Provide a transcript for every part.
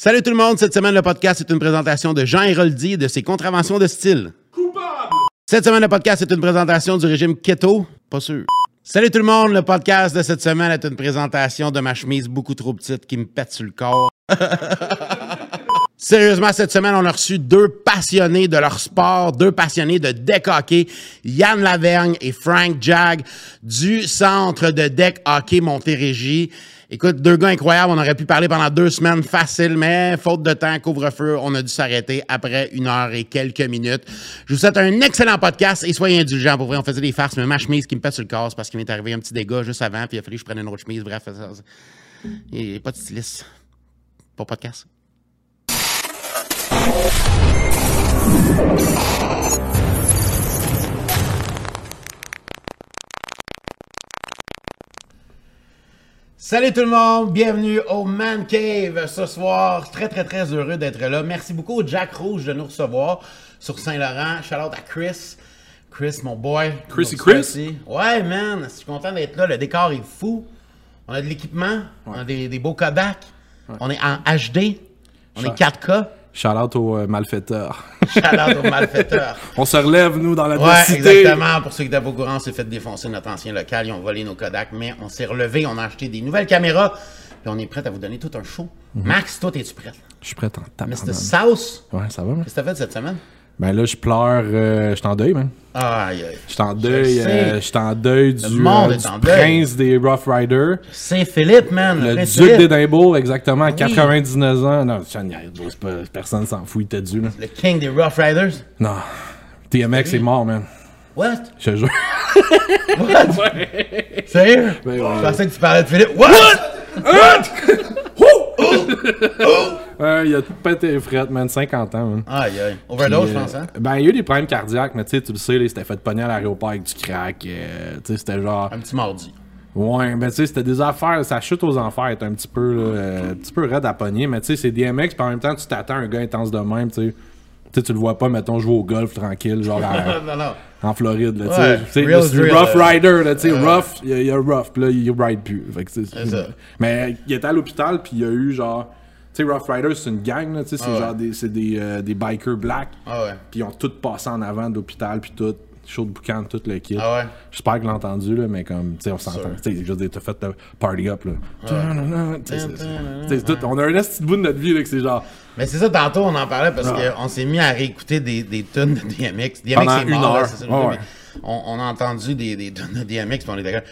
Salut tout le monde, cette semaine le podcast est une présentation de Jean Héroldi et de ses contraventions de style. Coupable! Cette semaine le podcast est une présentation du régime keto, pas sûr. Salut tout le monde, le podcast de cette semaine est une présentation de ma chemise beaucoup trop petite qui me pète sur le corps. Sérieusement, cette semaine, on a reçu deux passionnés de leur sport, deux passionnés de deck hockey, Yann Lavergne et Frank Jag du centre de deck hockey Montérégie. Écoute, deux gars incroyables, on aurait pu parler pendant deux semaines facile, mais faute de temps, couvre-feu, on a dû s'arrêter après une heure et quelques minutes. Je vous souhaite un excellent podcast et soyez indulgents. Pour vrai, on faisait des farces, mais ma chemise qui me pète sur le corps parce qu'il m'est arrivé un petit dégât juste avant, puis il a fallu que je prenne une autre chemise. Bref, ça, ça- a pas de styliste. Pas podcast. Salut tout le monde, bienvenue au Man Cave ce soir. Très très très heureux d'être là. Merci beaucoup au Jack Rouge de nous recevoir sur Saint-Laurent. Shout out à Chris. Chris, mon boy. Nous reçoit Chris? ici. Ouais, man, je suis content d'être là. Le décor est fou. On a de l'équipement, on a des, des beaux Kodak. On est en HD. On est 4K. Shout out aux euh, malfaiteurs. Shout out aux malfaiteurs. On se relève, nous, dans la Ouais, cité. exactement. Pour ceux qui étaient pas au courant, on s'est fait défoncer notre ancien local. Ils ont volé nos Kodak, mais on s'est relevé. On a acheté des nouvelles caméras. Puis on est prêt à vous donner tout un show. Max, toi, es-tu prêt? Je suis prêt en Mr. tabarnak. South, Ouais, ça va, man? qu'est-ce que t'as fait cette semaine? Ben là, je pleure. euh, je suis en deuil, man. Aïe, aïe. Je suis en deuil. euh, Je suis en deuil du, monde euh, du en deuil. prince des Rough Riders. Saint-Philippe, man. Le duc d'Édimbourg, exactement, à Oui. 99 ans. Non, pas- personne s'en fout, il était dû, là. Le king des Rough Riders? Non. TMX est mort, man. What? Je te jure. What? Sérieux? Ben ouais. Je pensais que tu parlais de Philippe. What? Ouais, il a tout pété les frettes, man. 50 ans, man. Aïe, aïe. Overdose, je euh, pense, hein? Ben, il y a eu des problèmes cardiaques, mais tu sais, tu le sais, s'était fait pogner à l'aéroport avec du crack. euh, tu sais, c'était genre. Un petit mardi. Ouais, ben, tu sais, c'était des affaires. Sa chute aux enfers est un petit peu, là, euh, un petit peu raide à pogner, mais tu sais, c'est DMX, puis en même temps, tu t'attends à un gars intense de même, tu sais. Tu le vois pas, mettons, jouer au golf tranquille, genre à- non, non. en Floride, là, tu Ouais, sais. Tu sais. Rough là. Rider, là, tu sais. Rough, il y, a- il y a Rough, puis là, il ride plus. Fait que, C'est ça. Mais il était à l'hôpital, puis il y a eu genre. Sais, Rough Rider, c'est une gang, là, tu sais, c'est Ah ouais. genre des, c'est des, euh, des bikers black. Ah ouais. Puis ils ont tout passé en avant de l'hôpital, puis tout. Chaud de boucan, tout le kit. Ah ouais? J'espère que l'a entendu, là, mais comme, tu sais, on s'entend. Tu sais, juste, t'as fait le party up, là. Tout- On a un petit bout de notre vie, là, que c'est genre. Mais c'est ça, tantôt, on en parlait parce Ah. qu'on s'est mis à réécouter des, des tunes de DMX. DMX est mort, là, c'est ça, Ouais, mais on, on a entendu des, des tunes de DMX, puis on était comme,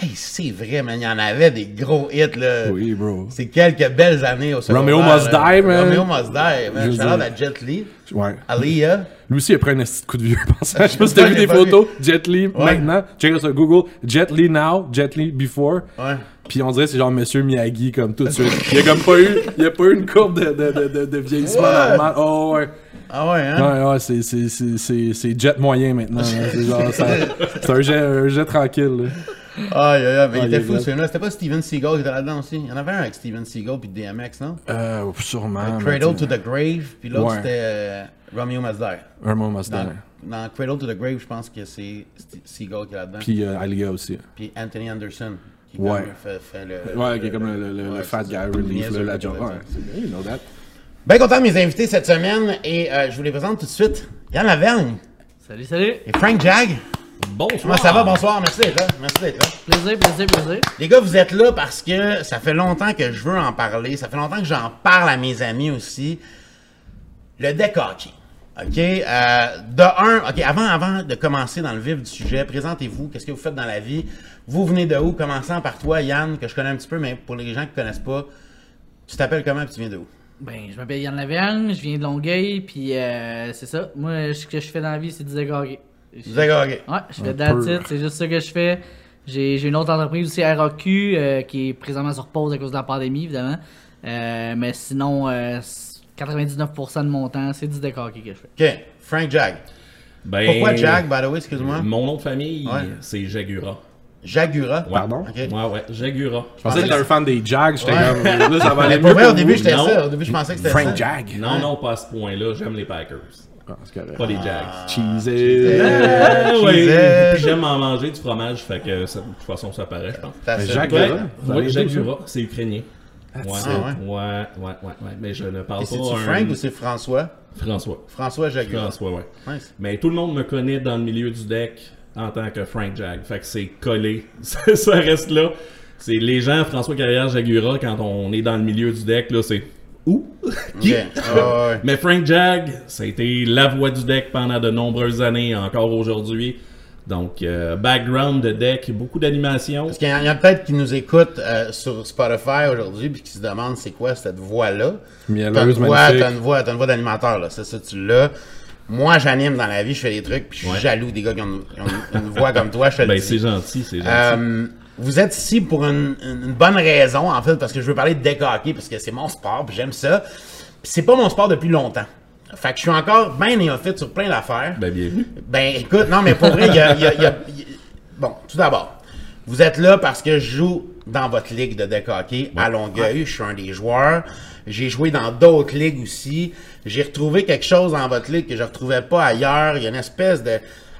hey, c'est vrai, man, il y en avait des gros hits, là. Oui, bro. C'est quelques belles années au secondaire. Romeo Must. Die, man. Romeo Must Die, man. Je Jet Li, Ouais. Aliyah. Lui aussi, il a pris un petit coup de vieux passage. Je sais pas si t'as vu des photos. Jet Li, maintenant. Check sur Google. Jet Li now, Jet Li before. Ouais. Puis on dirait que c'est genre Monsieur Miyagi, comme tout de suite. Il y a comme pas eu, il y a pas eu une courbe de, de, de, vieillissement normal. Oh, ouais. Ah ouais, hein? Ouais, ouais, c'est, c'est, c'est, c'est, c'est jet moyen maintenant. C'est genre, ça- c'est un jet, un jet tranquille, là. Aïe, aïe, aïe, mais Ah, il était fou vrai. celui-là. C'était pas Steven Seagal qui était là-dedans aussi? Il y en avait un avec Steven Seagal puis DMX, non? Euh, sûrement. Cradle to the Grave, puis l'autre Ouais. c'était euh, Romeo Must Die. Must Dans, die. dans Cradle to the Grave, je pense que c'est St- Seagal qui est là-dedans. Puis euh, Alia aussi. Puis Anthony Anderson, qui Ouais. comme fait, fait le. Ouais, qui est comme le, le, le, le fat guy relief, là, la job. Ouais, you know that. Bien content de mes invités cette semaine et euh, je vous les présente tout de suite. Yann Lavergne Salut, salut. et Frank Jag. Bonsoir. Comment ça va? Bonsoir, merci d'être là. Merci d'être là. Plaisir, plaisir, plaisir. Les gars, vous êtes là parce que ça fait longtemps que je veux en parler. Ça fait longtemps que j'en parle à mes amis aussi. Le deck hockey. OK? Euh, de un, OK, avant, avant de commencer dans le vif du sujet, présentez-vous. Qu'est-ce que vous faites dans la vie? Vous venez de où? Commençant par toi, Yann, que je connais un petit peu, mais pour les gens qui ne connaissent pas, tu t'appelles comment et tu viens de où? Ben, je m'appelle Yann Lavergne, je viens de Longueuil, puis euh, c'est ça. Moi, ce que je fais dans la vie, c'est du décoré. Ouais, je fais de c'est juste ça que je fais. J'ai une autre entreprise aussi, RAQ, euh, qui est présentement sur pause à cause de la pandémie, évidemment. Euh, mais sinon, euh, 99% de mon temps, c'est du décoré que je fais. OK. Frank Jag. Ben, Pourquoi Jag, by the way, excuse-moi? Mon nom de famille, Ouais. c'est Jagura. Jagura? Ouais. Pardon? Ouais, ouais, Jagura. Je pensais que t'étais un fan des Jags. J'étais Ouais. comme, là, ça va aller mieux vrai, au début, j'étais ça. Au début, je pensais que c'était ça. Frank Jag. Non, non, pas à ce point-là. J'aime les Packers. Ah, c'est correct. Pas les Jags. Cheesy. Ah, ouais. Puis j'aime en manger du fromage, fait que ça- de toute façon, ça paraît, je pense. Ça. Jacques- Ouais? Vous c'est ukrainien. Ouais, Ah, ouais, ouais, ouais, ouais, Mais je ne parle Et pas. c'est-tu un- Frank ou c'est François? François. François Jaguar. François, ouais. Nice. Mais tout le monde me connaît dans le milieu du deck en tant que Frank Jag. Fait que c'est collé. Ça ça reste là. C'est les gens, François Carrière Jagura, quand on est dans le milieu du deck, là, c'est où? Qui? Ah, ouais. Mais Frank Jag, ça a été la voix du deck pendant de nombreuses années, encore aujourd'hui. Donc, euh, background de deck, beaucoup d'animation. Parce qu'il y en a, peut-être qui nous écoutent euh, sur Spotify aujourd'hui puis qui se demandent c'est quoi cette voix-là. Mielleuse, T'as une voix, une voix, t'as une voix d'animateur, là. C'est ça, tu l'as. Moi, j'anime dans la vie, je fais des trucs, puis je suis Ouais. jaloux des gars qui ont une, qui ont une- une voix comme toi, je te Ben, c'est gentil, c'est gentil. Euh, vous êtes ici pour une, bonne raison, en fait, parce que je veux parler de deck hockey, parce que c'est mon sport, puis j'aime ça. Puis c'est pas mon sport depuis longtemps. Fait que je suis encore bien néophyte sur plein d'affaires. Ben, bienvenue. Ben, écoute, non, mais pour vrai, il y a, y y y Bon, tout d'abord, vous êtes là parce que je joue dans votre ligue de deck hockey à Longueuil. Je suis un des joueurs. J'ai joué dans d'autres ligues aussi. J'ai retrouvé quelque chose dans votre ligue que je ne retrouvais pas ailleurs. Il y a une espèce de...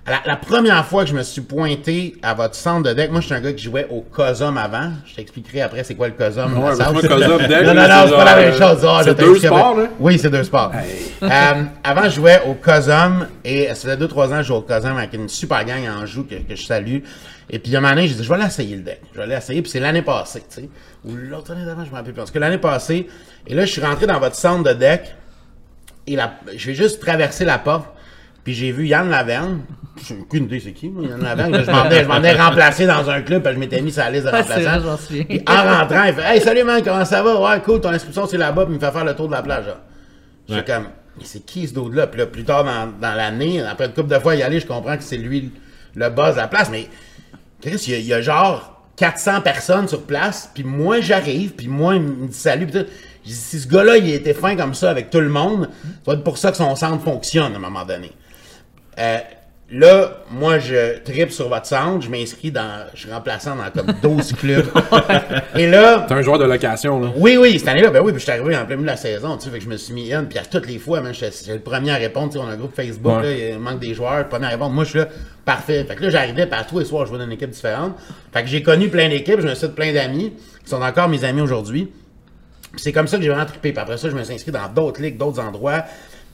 La, la première fois que je me suis pointé à votre centre de deck, moi, je suis un gars qui jouait au COSOM avant. Je t'expliquerai après c'est quoi le COSOM. Ouais, moi, COSOM, deck, Non, non, non, c'est pas la même chose. Ah, c'est deux sports, là? Oui, c'est deux sports. Euh, avant, je jouais au COSOM et ça faisait 2-3 ans que je jouais au COSOM avec une super gang en joue que, que je salue. Et puis, il y a un moment donné, j'ai dit, je vais l'essayer le deck. Je vais l'essayer. Puis c'est l'année passée, tu sais. Ou l'autre année d'avant, je me rappelle plus. Parce que l'année passée, et là, je suis rentré dans votre centre de deck et la, je vais juste traverser la porte. Puis j'ai vu Yann Laverne. J'ai aucune idée c'est qui, moi, Yann Laverne. Je m'en venais, je m'en venais remplacer dans un club, puis je m'étais mis sur la liste de c'est vrai, remplaçants. Puis en rentrant, il fait Hey, salut man, comment ça va? Ouais, cool, ton inscription c'est là-bas, puis il me fait faire le tour de la plage. là. J'étais Ouais. comme, mais c'est qui ce dude-là? Puis là, plus tard dans, dans l'année, après une couple de fois y aller, je comprends que c'est lui le boss de la place, mais Chris, il y, a, il y a genre 400 personnes sur place, puis moi j'arrive, puis moi il me dit salut, puis tout. Je dis, si ce gars-là il était fin comme ça avec tout le monde, ça va être pour ça que son centre fonctionne à un moment donné. Euh, là, moi, je tripe sur votre centre, je m'inscris dans. Je suis remplaçant dans comme 12 clubs. Et là, T'es un joueur de location, là. oui, oui, cette année-là, ben oui, puis je suis arrivé en plein milieu de la saison, tu sais, fait que je me suis mis in, puis à toutes les fois, man, le premier à répondre, tu sais, on a un groupe Facebook, Ouais. là, il manque des joueurs, le premier à répondre, moi je suis là, parfait. Fait que là, j'arrivais, à tous les soirs, je jouais dans une équipe différente. Fait que j'ai connu plein d'équipes, je me suis fait plein d'amis, qui sont encore mes amis aujourd'hui. C'est comme ça que j'ai vraiment trippé. Puis après ça, je me suis inscrit dans d'autres ligues, d'autres endroits.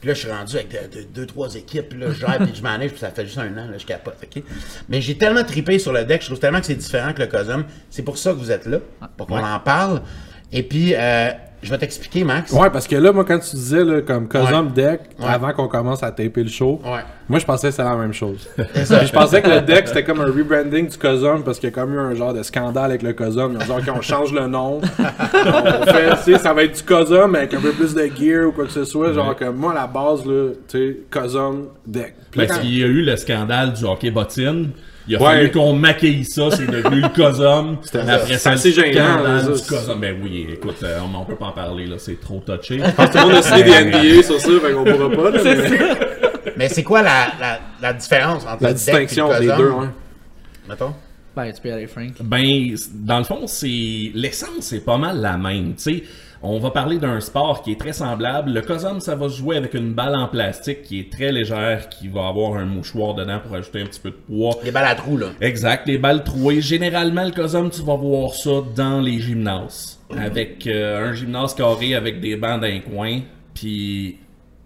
Puis là, je suis rendu avec de- de- deux, trois équipes. Puis là, je gère, puis je manage, puis ça fait juste un an, là, je capote. OK? Mais j'ai tellement trippé sur le deck, je trouve tellement que c'est différent que le COSUM. C'est pour ça que vous êtes là, pour qu'on en parle. Et puis, euh, je vais t'expliquer, Max. Ouais, parce que là, moi, quand tu disais, là, comme Cosum Ouais. Deck, Ouais. avant qu'on commence à taper le show, Ouais. moi, je pensais que c'était la même chose. Puis je pensais que le deck, c'était comme un rebranding du Cosum, parce qu'il y a comme eu un genre de scandale avec le Cosum. Ils ont dit, OK, on change le nom. on fait, tu sais, ça va être du Cosum, mais avec un peu plus de gear ou quoi que ce soit. Genre, comme moi, à la base, là, tu sais, Cosum Deck. Puis Parce quand- qu'il y a eu le scandale du hockey bottine. Il a Ouais. fallu qu'on maquille ça, c'est devenu le COSOM. Après c'est assez le gênant, du ça. COSOM. Ben oui, écoute, euh, on, on peut pas en parler, là, c'est trop touché. tout le monde a signé des NBA sur ça, fait qu'on pourra pas. là, mais- Mais c'est quoi la, la, la différence entre La le deck et le distinction des deux, ouais. Mettons. Ben, tu peux y aller, Frank. Ben, dans le fond, c'est l'essence, c'est pas mal la même. Tu sais, on va parler d'un sport qui est très semblable. Le COSUM, ça va se jouer avec une balle en plastique qui est très légère, qui va avoir un mouchoir dedans pour ajouter un petit peu de poids. Les balles à trous, là. Exact, les balles trouées. Généralement, le COSUM, tu vas voir ça dans les gymnases. Avec euh, un gymnase carré avec des bancs d'un coin. Puis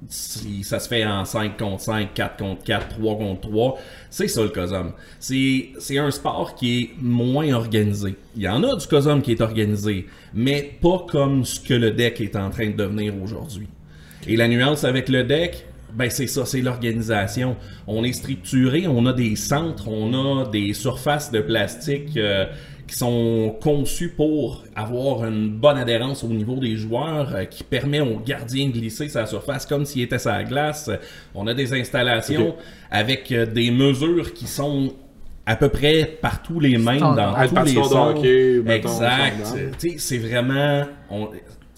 si ça se fait en 5 contre 5, 4 contre 4, 3 contre 3. C'est ça le COSUM. C'est un sport qui est moins organisé. Il y en a du COSUM qui est organisé, mais pas comme ce que le deck est en train de devenir aujourd'hui. Et la nuance avec le deck, ben c'est ça, c'est l'organisation. On est structuré, on a des centres, on a des surfaces de plastique euh, qui sont conçues pour avoir une bonne adhérence au niveau des joueurs, euh, qui permet au gardien de glisser sa surface comme s'il était sur la glace. On a des installations avec euh, des mesures qui sont à peu près partout les mêmes dans Ah, tous les mettons, Exact. standard. Tu sais, c'est vraiment. on-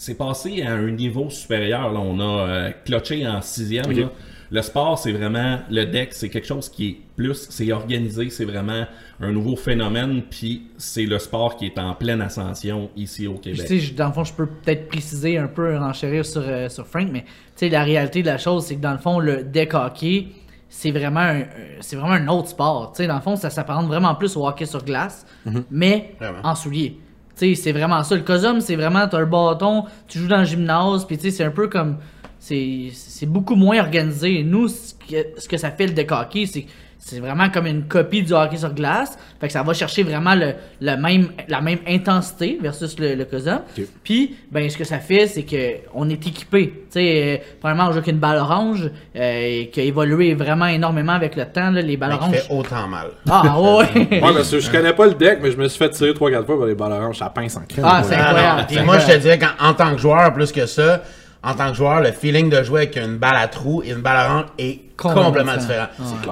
c'est passé à un niveau supérieur. Là. On a euh, clutché en sixième. là. Le sport, c'est vraiment. Le deck, c'est quelque chose qui est plus. C'est organisé. C'est vraiment un nouveau phénomène. Puis c'est le sport qui est en pleine ascension ici au Québec. tu sais, je- dans le fond, je peux peut-être préciser un peu, renchérir sur, euh, sur Frank, mais tu sais, la réalité de la chose, c'est que dans le fond, le deck hockey, c'est vraiment, un, euh, c'est vraiment un autre sport. Tu sais, dans le fond, ça s'apparente vraiment plus au hockey sur glace, mais Vraiment. en souliers. Tu sais, c'est vraiment ça. Le COSOM, c'est vraiment, t'as un bâton, tu joues dans le gymnase, puis tu sais, c'est un peu comme. C'est c'est beaucoup moins organisé. Nous, ce que, ce que ça fait le deck hockey, c'est que c'est vraiment comme une copie du hockey sur glace. Fait que ça va chercher vraiment le, le même, la même intensité versus le, le COSOM. Ok. Puis, ben, ce que ça fait, c'est que on est équipé. Tu sais, euh, premièrement, on joue avec une balle orange, euh, qui a évolué vraiment énormément avec le temps, là, les balles Qui oranges. fait autant mal. Ah, ouais! Ouais, parce que je connais pas le deck, mais je me suis fait tirer 3-4 fois par les balles oranges. Ça pince en crème. Ah, c'est Ah, incroyable. Puis c'est moi, je te dirais qu'en en tant que joueur, plus que ça, en tant que joueur, le feeling de jouer avec une balle à trous et une balle orange est Complètement complètement différent.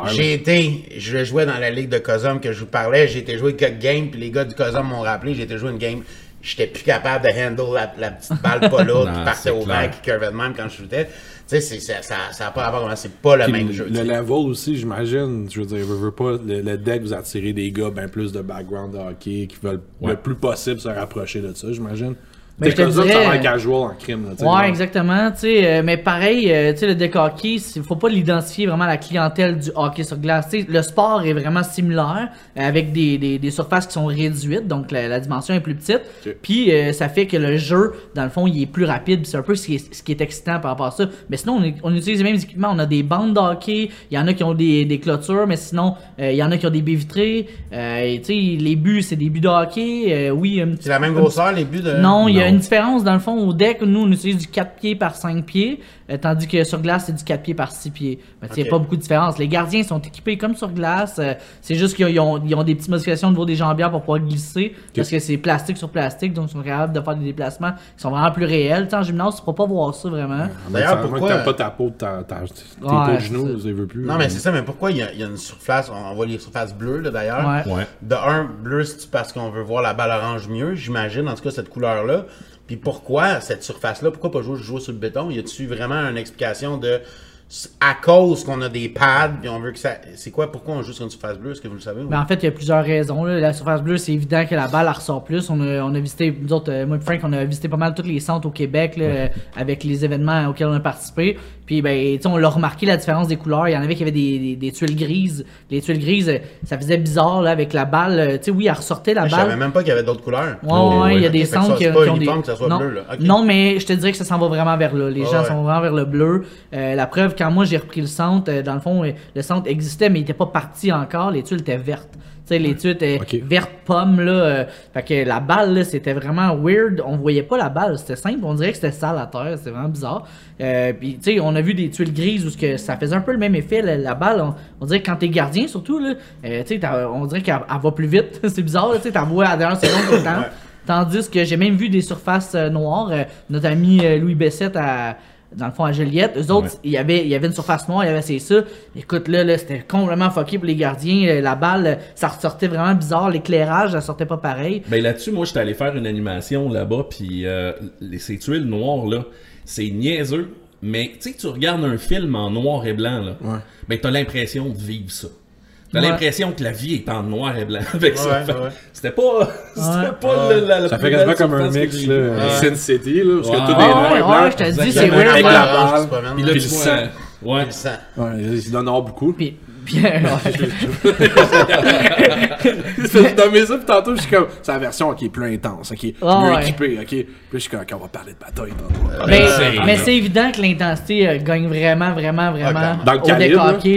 J'ai été, je jouais dans la ligue de Cosum que je vous parlais, j'ai été jouer quelques games, puis les gars du Cosum m'ont rappelé, j'ai été jouer une game, j'étais plus capable de handle la, la petite balle pas lourde qui partait au vent, qui curvait de même quand je shootais. Tu sais, c'est- ça, ça, ça a pas rapport comment c'est pas le Puis même le, jeu. le level aussi, j'imagine, je veux dire, veux pas, le, le deck vous attirez des gars ben plus de background de hockey qui veulent Ouais. le plus possible se rapprocher de ça, j'imagine. Mais T'es je te dirais- ça a l'air casual en crime, là, Ouais, genre. exactement. Tu sais, euh, mais pareil, euh, tu sais, le deck hockey, il faut pas l'identifier vraiment à la clientèle du hockey sur glace. Tu sais, le sport est vraiment similaire, euh, avec des, des, des surfaces qui sont réduites, donc la, la dimension est plus petite. Puis euh, ça fait que le jeu, dans le fond, il est plus rapide. C'est un peu ce qui, est, ce qui est excitant par rapport à ça. Mais sinon, on, est- on utilise les mêmes équipements. On a des bandes de hockey, il y en a qui ont des, des clôtures, mais sinon, euh, il y en a qui ont des baies vitrées. Euh, et tu sais, les buts, c'est des buts de hockey. Euh, oui, C'est la même grosseur, les buts de. non, il y a Non. une différence dans le fond au deck. Nous, on utilise du 4 pieds par 5 pieds, euh, tandis que sur glace, c'est du 4 pieds par 6 pieds. Mais il n'y a pas beaucoup de différence. Les gardiens sont équipés comme sur glace. euh, c'est juste qu'ils ont, ils ont des petites modifications au niveau des jambières pour pouvoir glisser, parce que c'est plastique sur plastique, donc ils sont capables de faire des déplacements qui sont vraiment plus réels. Tu sais, en gymnase, tu ne pourras pas voir ça vraiment. D'ailleurs, Ça, moi, pourquoi- T'aimes pas ta peau, ta, ta, tes Ouais, peaux de c'est genoux, ça. ça veut plus. Non, mais c'est ça, mais pourquoi il y, a, y a une surface, on voit les surfaces bleues là, d'ailleurs? Ouais. Ouais. De un, bleu, c'est parce qu'on veut voir la balle orange mieux, j'imagine, en tout cas cette couleur-là. Puis pourquoi cette surface-là, pourquoi pas jouer, jouer sur le béton? Y a-tu vraiment une explication de à cause qu'on a des pads, puis on veut que ça. C'est quoi, pourquoi on joue sur une surface bleue? Est-ce que vous le savez? ou- Ben, en fait, il y a plusieurs raisons. là. La surface bleue, c'est évident que la balle elle ressort plus. On a, on a visité, nous autres, euh, moi et Frank, on a visité pas mal tous les centres au Québec là, euh, avec les événements auxquels on a participé. Puis, ben, on l'a remarqué la différence des couleurs. Il y en avait qui avaient des, des, des tuiles grises. Les tuiles grises, euh, ça faisait bizarre là, avec la balle. Tu sais, oui, elle ressortait la Je savais balle. même pas qu'il y avait d'autres couleurs. Ouais, ouais, il y a des centres qui, ont des. que ça soit non, bleu, là. Non, mais je te dirais que ça s'en va vraiment vers là. Les gens s'en vont vraiment vers le bleu. La preuve, quand moi j'ai repris le centre, euh, dans le fond, euh, le centre existait, mais il était pas parti encore. Les tuiles étaient vertes. Tu sais, les tuiles étaient vertes pommes, là. euh, fait que la balle, c'était vraiment weird. On voyait pas la balle. C'était simple. On dirait que c'était sale à terre. C'était vraiment bizarre. Euh, puis, tu sais, on a vu des tuiles grises où que ça faisait un peu le même effet. La, la balle, on, on dirait que quand t'es gardien, surtout, là, euh, tu sais, on dirait qu'elle elle va plus vite. C'est bizarre, tu sais, t'as à la dernière seconde tout le temps. Tandis que j'ai même vu des surfaces noires. Notre ami Louis Bessette, à, dans le fond, à Juliette, eux autres, Ouais. il y avait, il y avait une surface noire, il y avait c'est ça. Écoute, là, là c'était complètement fucké pour les gardiens. Euh, La balle, ça ressortait vraiment bizarre. L'éclairage, ça sortait pas pareil. Ben là-dessus, moi, j'étais allé faire une animation là-bas, puis euh, les, ces tuiles noires, là, c'est niaiseux, mais tu sais, tu regardes un film en noir et blanc, là, ben t'as l'impression de vivre ça. T'as Ouais. l'impression que la vie est en noir et blanc avec ça. Ouais. C'était pas, c'était Ouais. pas le- la, la Ça fait quasiment comme un mix, là. Ouais. Sin City, là, parce que Ouais. tout est Ah, noir et blanc. ouais, je te dis, c'est weird. Avec là. la balle. Puis le sang. euh, ouais. Le sang. Ouais, il donne hors beaucoup. Puis, puis, Je nommé ça, puis tantôt, je suis comme, c'est la version qui est plus intense, qui est Ah, mieux ouais. équipée, ok. Puis je suis comme, ok, on va parler de bataille tantôt. Ben, mais c'est évident que l'intensité euh, gagne vraiment, vraiment, vraiment clairement. Dans le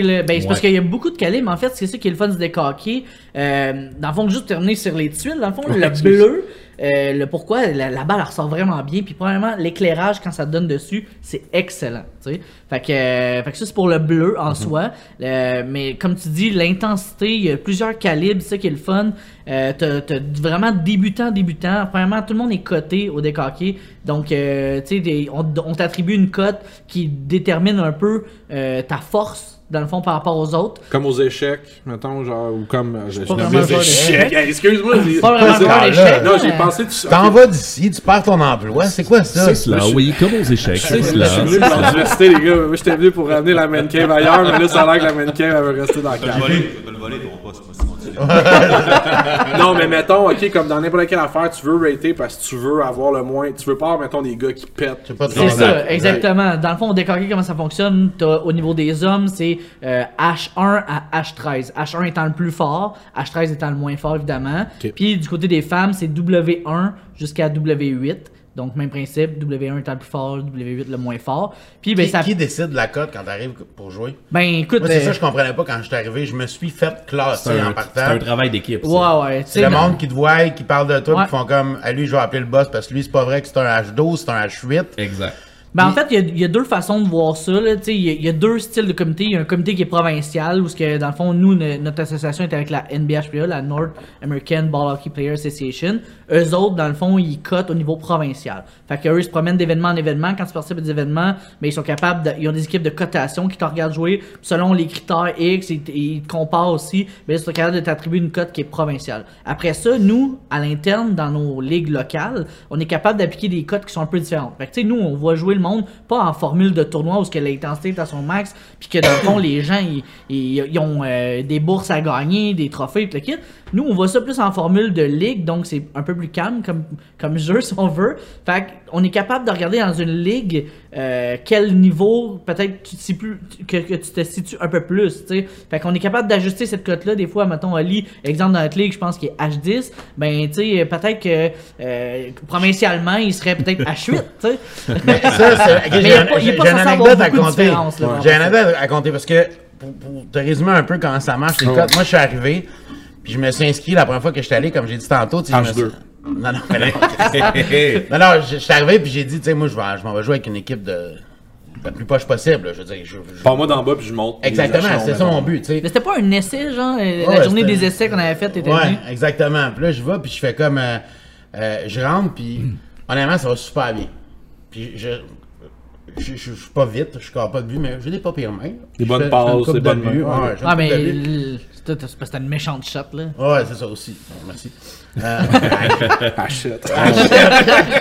au là. Ben, c'est parce qu'il y a beaucoup de calibre. En fait, c'est ça qui est le fun du décoqué. Euh, dans le fond, juste terminer sur les tuiles, dans le fond, le bleu, euh, le pourquoi, la, la balle elle ressort vraiment bien. Puis, premièrement, l'éclairage, quand ça te donne dessus, c'est excellent. Tu sais. Fait que, euh, fait que ça, c'est pour le bleu en soi. Euh, mais comme tu dis, l'intensité, il y a plusieurs calibres, c'est ça qui est le fun. Euh, t'as, vraiment débutant, débutant. Premièrement, tout le monde est coté au décoqué. Donc, euh, tu sais, on, on t'attribue une cote qui détermine un peu euh, ta force, dans le fond, par rapport aux autres. Comme aux échecs, mettons, genre, ou comme. euh, Je, je pas vraiment les échecs. Excuse-moi, j'ai- Pas vraiment d'échecs, Non, j'ai pensé tout ça. T'en vas d'ici, tu perds ton emploi. C'est quoi ça? C'est cela, oui, comme aux échecs, c'est Je cela. suis venu pour l'université, les gars. Moi, j'étais venu pour ramener la main cave ailleurs, mais là, ça a l'air que la main cave, elle veut rester dans le Tu peux le cadre. le voler non, mais mettons, ok, comme dans n'importe quelle affaire, tu veux rater parce que tu veux avoir le moins. Tu veux pas avoir, mettons, des gars qui pètent. C'est ça, exactement. Dans le fond, on décortique comment ça fonctionne. T'as, au niveau des hommes, c'est euh, H1 à H13. H1 étant le plus fort, H13 étant le moins fort, évidemment. Puis du côté des femmes, c'est W1 jusqu'à W8. Donc, même principe, W1 étant le plus fort, W8 le moins fort. Puis, ben, Qui, ça. qui décide de la cote quand t'arrives pour jouer? Ben, écoute. Moi, c'est euh, ça, je comprenais pas quand je suis arrivé. Je me suis fait C'est classer en un, c'est partant. un travail d'équipe. ça. Ouais, ouais. tu C'est le monde qui te voit, qui parle de toi, Ouais. qui font comme, à lui, je vais appeler le boss parce que lui, c'est pas vrai que c'est un H12, c'est un H8. Exact. Ben, en fait, il y a- il y, a deux façons de voir ça. Il y, a- il y a deux styles de comité. Il y a un comité qui est provincial, où, ce que, dans le fond, nous, ne- notre association est avec la NBHPA, la North American Ball Hockey Players Association. Eux autres, dans le fond, ils cotent au niveau provincial. Fait qu'eux, ils se promènent d'événement en événement. Quand tu participes à des événements, ben, ils sont capables, de- ils ont des équipes de cotation qui te regardent jouer selon les critères X. Ils, ils te comparent aussi. Ben, ils sont capables de t'attribuer une cote qui est provinciale. Après ça, nous, à l'interne, dans nos ligues locales, on est capable d'appliquer des cotes qui sont un peu différentes. Fait que, tu sais, nous, on voit jouer monde pas en formule de tournoi où l'intensité est à son max, puis que dans le fond, les gens, ils ont euh, des bourses à gagner, des trophées, tout le kit. Nous, on voit ça plus en formule de ligue, donc c'est un peu plus calme comme, comme jeu, si on veut. Fait on est capable de regarder dans une ligue euh, quel niveau, peut-être, tu te situes- que, que tu te situes un peu plus, tu sais. Fait qu'on est capable d'ajuster cette cote-là. Des fois, mettons, Ali, exemple dans notre ligue, je pense qu'il est H10, ben, tu sais, peut-être que euh, provincialement, il serait peut-être H8, tu sais. Mais ça, c'est. ok, Mais j'ai il y a un- pas- a censé avoir beaucoup de compter. différence, J'ai une anecdote à compter parce que, pour, pour te résumer un peu comment ça marche, les Ouais. cotes, moi, je suis arrivé, puis je me suis inscrit la première fois que j'étais allé, comme j'ai dit tantôt. tu sais, je me H2. suis- Non, non, mais non. Non, non, je je suis arrivé, puis j'ai dit, tu sais, moi, je vais- je m'en vais jouer avec une équipe de. La plus poche possible, là, je veux dire. je- je- Pars-moi d'en bas puis je monte. Exactement, c'est ça mon but, tu sais. Mais c'était pas un essai, genre, euh, la journée des essais qu'on avait fait, t'étais Ouais, venu? exactement. Puis là, je vais, puis je fais comme. euh, euh, je rentre, puis honnêtement, ça va super bien. Puis je. Je, je, je suis pas vite, je suis pas de vue, mais j'ai des pas pires mains. Des Je bonnes fais- passes, des de bonnes buts, ouais. ouais, Ah, mais le- c'était c'était- c'était une méchante shot, là. Ouais, c'est ça aussi. Merci. Euh, Ah shit.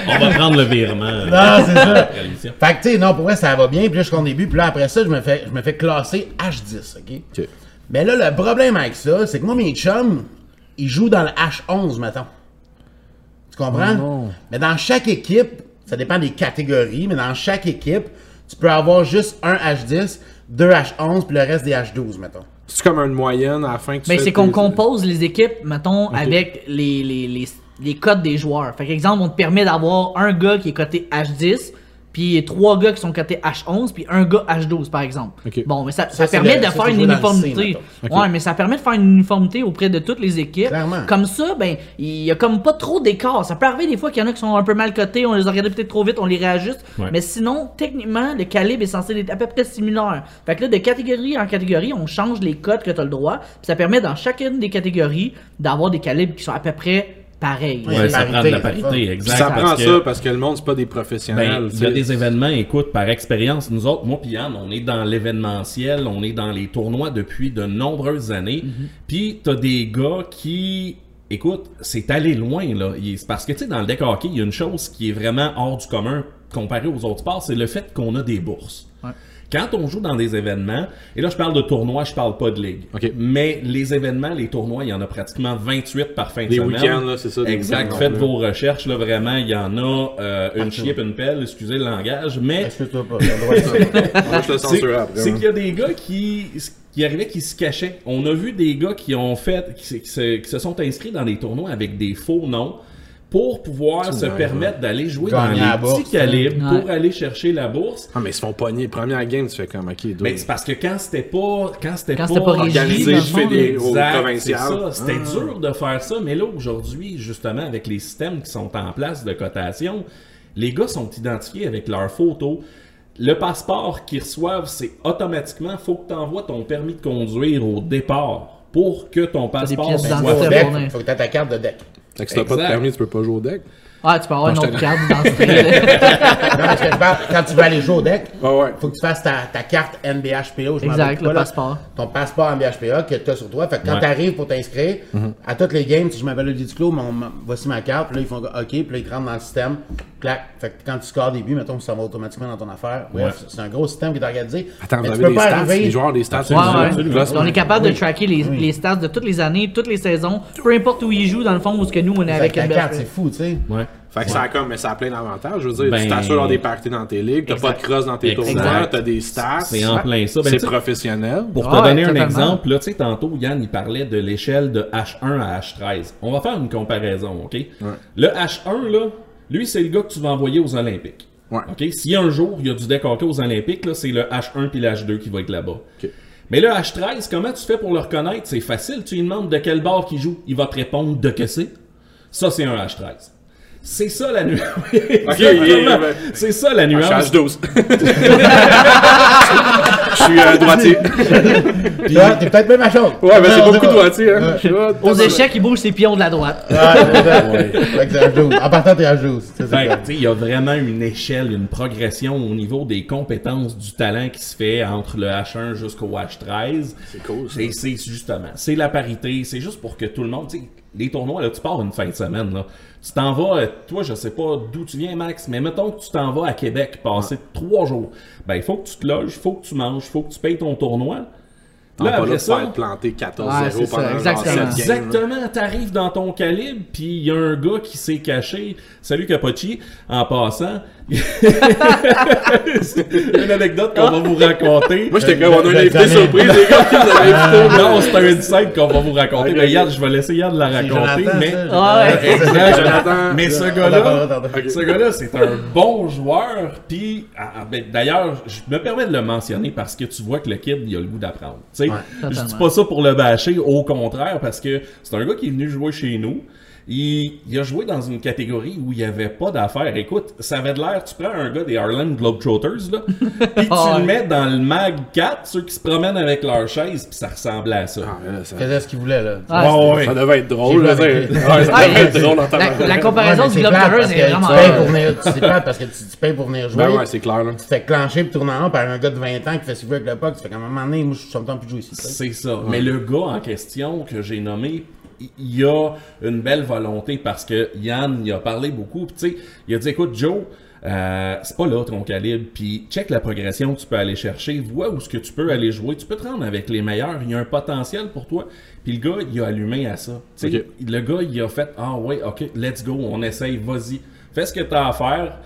On va prendre le virement. euh, non, c'est ça. Fait que, tu sais, non, pour vrai, ça va bien. Puis là, je compte des buts. Puis là, après ça, je me fais, je me fais classer H10, OK? Ok. Mais là, le problème avec ça, c'est que moi, mes chums, ils jouent dans le H11, mettons. Tu comprends? non. Mais dans chaque équipe, ça dépend des catégories, mais dans chaque équipe, tu peux avoir juste un H10, deux H11, puis le reste des H12, mettons. C'est comme une moyenne à la fin que tu Ben, fais c'est qu'on compose les équipes, mettons, avec les, les, les, les codes des joueurs. Fait qu'exemple, on te permet d'avoir un gars qui est coté H10, puis trois gars qui sont cotés H11, puis un gars H12, par exemple. Bon, mais ça, ça, permet le- de ça, faire une uniformité. mettons. Ouais, mais ça permet de faire une uniformité auprès de toutes les équipes. Clairement. Comme ça, ben, il y a comme pas trop d'écart. Ça peut arriver des fois qu'il y en a qui sont un peu mal cotés, on les a regardés peut-être trop vite, on les réajuste. Ouais. Mais sinon, techniquement, le calibre est censé être à peu près similaire. Fait que là, de catégorie en catégorie, on change les codes que tu as le droit. Puis ça permet dans chacune des catégories d'avoir des calibres qui sont à peu près pareils. Ouais, Ouais, c'est ça parité, prend de la parité, exact. ça prend parce ça que- parce que le monde, c'est pas des professionnels. Ben, tu il y a des événements, écoute, par expérience, nous autres, moi pis Yann, on est dans l'événementiel, on est dans les tournois depuis de nombreuses années. Puis t'as des gars qui, écoute, c'est allé loin là. C'est parce que tu sais, dans le deck hockey, il y a une chose qui est vraiment hors du commun comparé aux autres sports, c'est le fait qu'on a des bourses. Ouais. Quand on joue dans des événements, et là je parle de tournois, je parle pas de ligue. Ok. Mais les événements, les tournois, il y en a pratiquement 28 par fin de semaine. week-ends, là, c'est ça, des Exact. week-ends, Faites là. vos recherches, là, vraiment, il y en a euh, une chiep, une pelle, excusez le langage, mais c'est censure après. c'est qu'il y a des gars qui, qui arrivaient qui se cachaient. On a vu des gars qui ont fait, qui, se- qui se, qui se sont inscrits dans des tournois avec des faux noms pour pouvoir se permettre d'aller jouer Gagner dans les bourse, petits calibres ouais. pour aller chercher la bourse. Ah, mais ils se font pogner. Première game, tu fais comme, ok. Mais c'est parce que quand c'était pas, quand c'était pas, organisé, provincial. C'était Ah. dur de faire ça, mais là aujourd'hui, justement, avec les systèmes qui sont en place de cotation, les gars sont identifiés avec leur photo. Le passeport qu'ils reçoivent, c'est automatiquement, faut que tu envoies ton permis de conduire au départ pour que ton passeport soit fournir. faut que tu aies ta carte de deck. Fait que si t'as pas de permis, tu peux pas jouer au deck. Ah, tu peux avoir une autre carte d'identité. quand tu vas aller jouer au deck, Ouais, ouais. faut que tu fasses ta, ta carte NBHPA. Je Exact, le pas, là. passeport. Ton passeport NBHPA que tu as sur toi. Fait que quand Ouais. tu arrives pour t'inscrire, Mhm. à toutes les games, si je m'appelle Olivier Duclos, voici ma carte. Puis là, ils font OK. Puis là, ils rentrent dans le système. Clac. Fait que quand tu scores des buts, mettons, ça va automatiquement dans ton affaire. Bref, Ouais. c'est un gros système qui est organisé. Attends, Mais vous tu avez peux des pas stats, arriver- les joueurs des stats. On est capable de tracker les, Oui. les stats de toutes les années, toutes les saisons, peu importe où ils jouent, dans le fond, où ce que nous, on est avec Ta NBHP. carte, c'est fou, tu sais. Fait que ça a comme, mais ça a plein d'avantages. Je veux dire, Ben- tu t'assures d'avoir des parties dans tes ligues, t'as pas de cross dans tes tournois, t'as des stats. C'est en plein ça. Ben, C'est professionnel. Pour te Ouais, donner un exemple, là, tu sais, tantôt, Yann, il parlait de l'échelle de H1 à H13. On va faire une comparaison, OK? Le H1, là, lui, c'est le gars que tu vas envoyer aux Olympiques. Ouais. OK? Si un jour, il y a du deck hockey aux Olympiques, là, c'est le H1 puis le H2 qui va être là-bas. Ok. Mais le H13, comment tu fais pour le reconnaître? C'est facile. Tu lui demandes de quel bord qu'il joue. Il va te répondre de que c'est. Ça, c'est un H13. C'est ça la nuance. Ouais. C'est ça la Je suis nuance. H12. Je suis euh, droitier. T'es peut-être même à chose. Ouais, mais c'est beaucoup de droitier, hein. Aux échecs, ils bougent ses pions de la droite. Ouais, c'est ça. Fait que c'est à jour. En partant, t'es à jour. C'est ça. Fait que, tu sais, il y a vraiment une échelle, une progression au niveau des compétences du talent qui se fait entre le H1 jusqu'au H13. C'est cool. C'est c'est justement, c'est la parité, c'est juste pour que tout le monde, tu sais, les tournois, là, tu pars une fin de semaine, là. Tu t'en vas, euh, toi, je sais pas d'où tu viens, Max, mais mettons que tu t'en vas à Québec passer trois jours. Ben, il faut que tu te loges, il faut que tu manges, il faut que tu payes ton tournoi. T'as Là, pas après le ça, planter 14-0 Ouais, pendant exactement. 7 games. là. Exactement, t'arrives dans ton calibre, puis il y a un gars qui s'est caché. Salut Capochi, en passant. C'est une anecdote qu'on va vous raconter. Moi, j'étais comme, on a un Je- invité je- surprise, les gars, qui nous avaient invité. non, c'est un insight qu'on va vous raconter. Mais. Yann, je vais laisser Yann la raconter. Mais. Jonathan. Mais ce gars-là, ce gars-là, c'est un bon joueur. Puis, ah, ah, ben, d'ailleurs, je me permets de le mentionner parce que tu vois que le kid, il a le goût d'apprendre. Tu sais, je dis pas ça pour le bâcher, au contraire, parce que c'est un gars qui est venu jouer chez nous. Il, il a joué dans une catégorie où il n'y avait pas d'affaires. Écoute, ça avait de l'air, tu prends un gars des Harlem Globetrotters, là, puis tu Ah le mets dans le Mag 4, ceux qui se promènent avec leur chaise, puis ça ressemblait à ça. Ah, là, ça- Il faisait ce qu'il voulait, là. Ah, Ouais, ouais. Ça devait être drôle, là. avec. Ouais, ça Ah, devait être drôle en la, la comparaison Ouais, du c'est Globe plate Cutters parce est que vraiment tu payes pour venir, parce que tu, tu payes pour venir jouer. Ben ouais, c'est clair, là. Tu te fais clencher et tourner en rond par un gars de 20 ans qui fait suivre avec le puck. Tu fais comme un moment donné, moi, je suis temps plus de jouer ici. C'est ça. Mais le gars en question que j'ai nommé, il- il a une belle volonté parce que Yann, il a parlé beaucoup. Tu sais, il a dit, écoute, Joe, euh, c'est pas là ton calibre. Puis check la progression que tu peux aller chercher. Vois où ce que tu peux aller jouer. Tu peux te rendre avec les meilleurs. Il y a un potentiel pour toi. Puis le gars, il a allumé à ça. Le gars, il a fait, ah ouais, ok, let's go, on essaye, vas-y. Fais ce que tu as à faire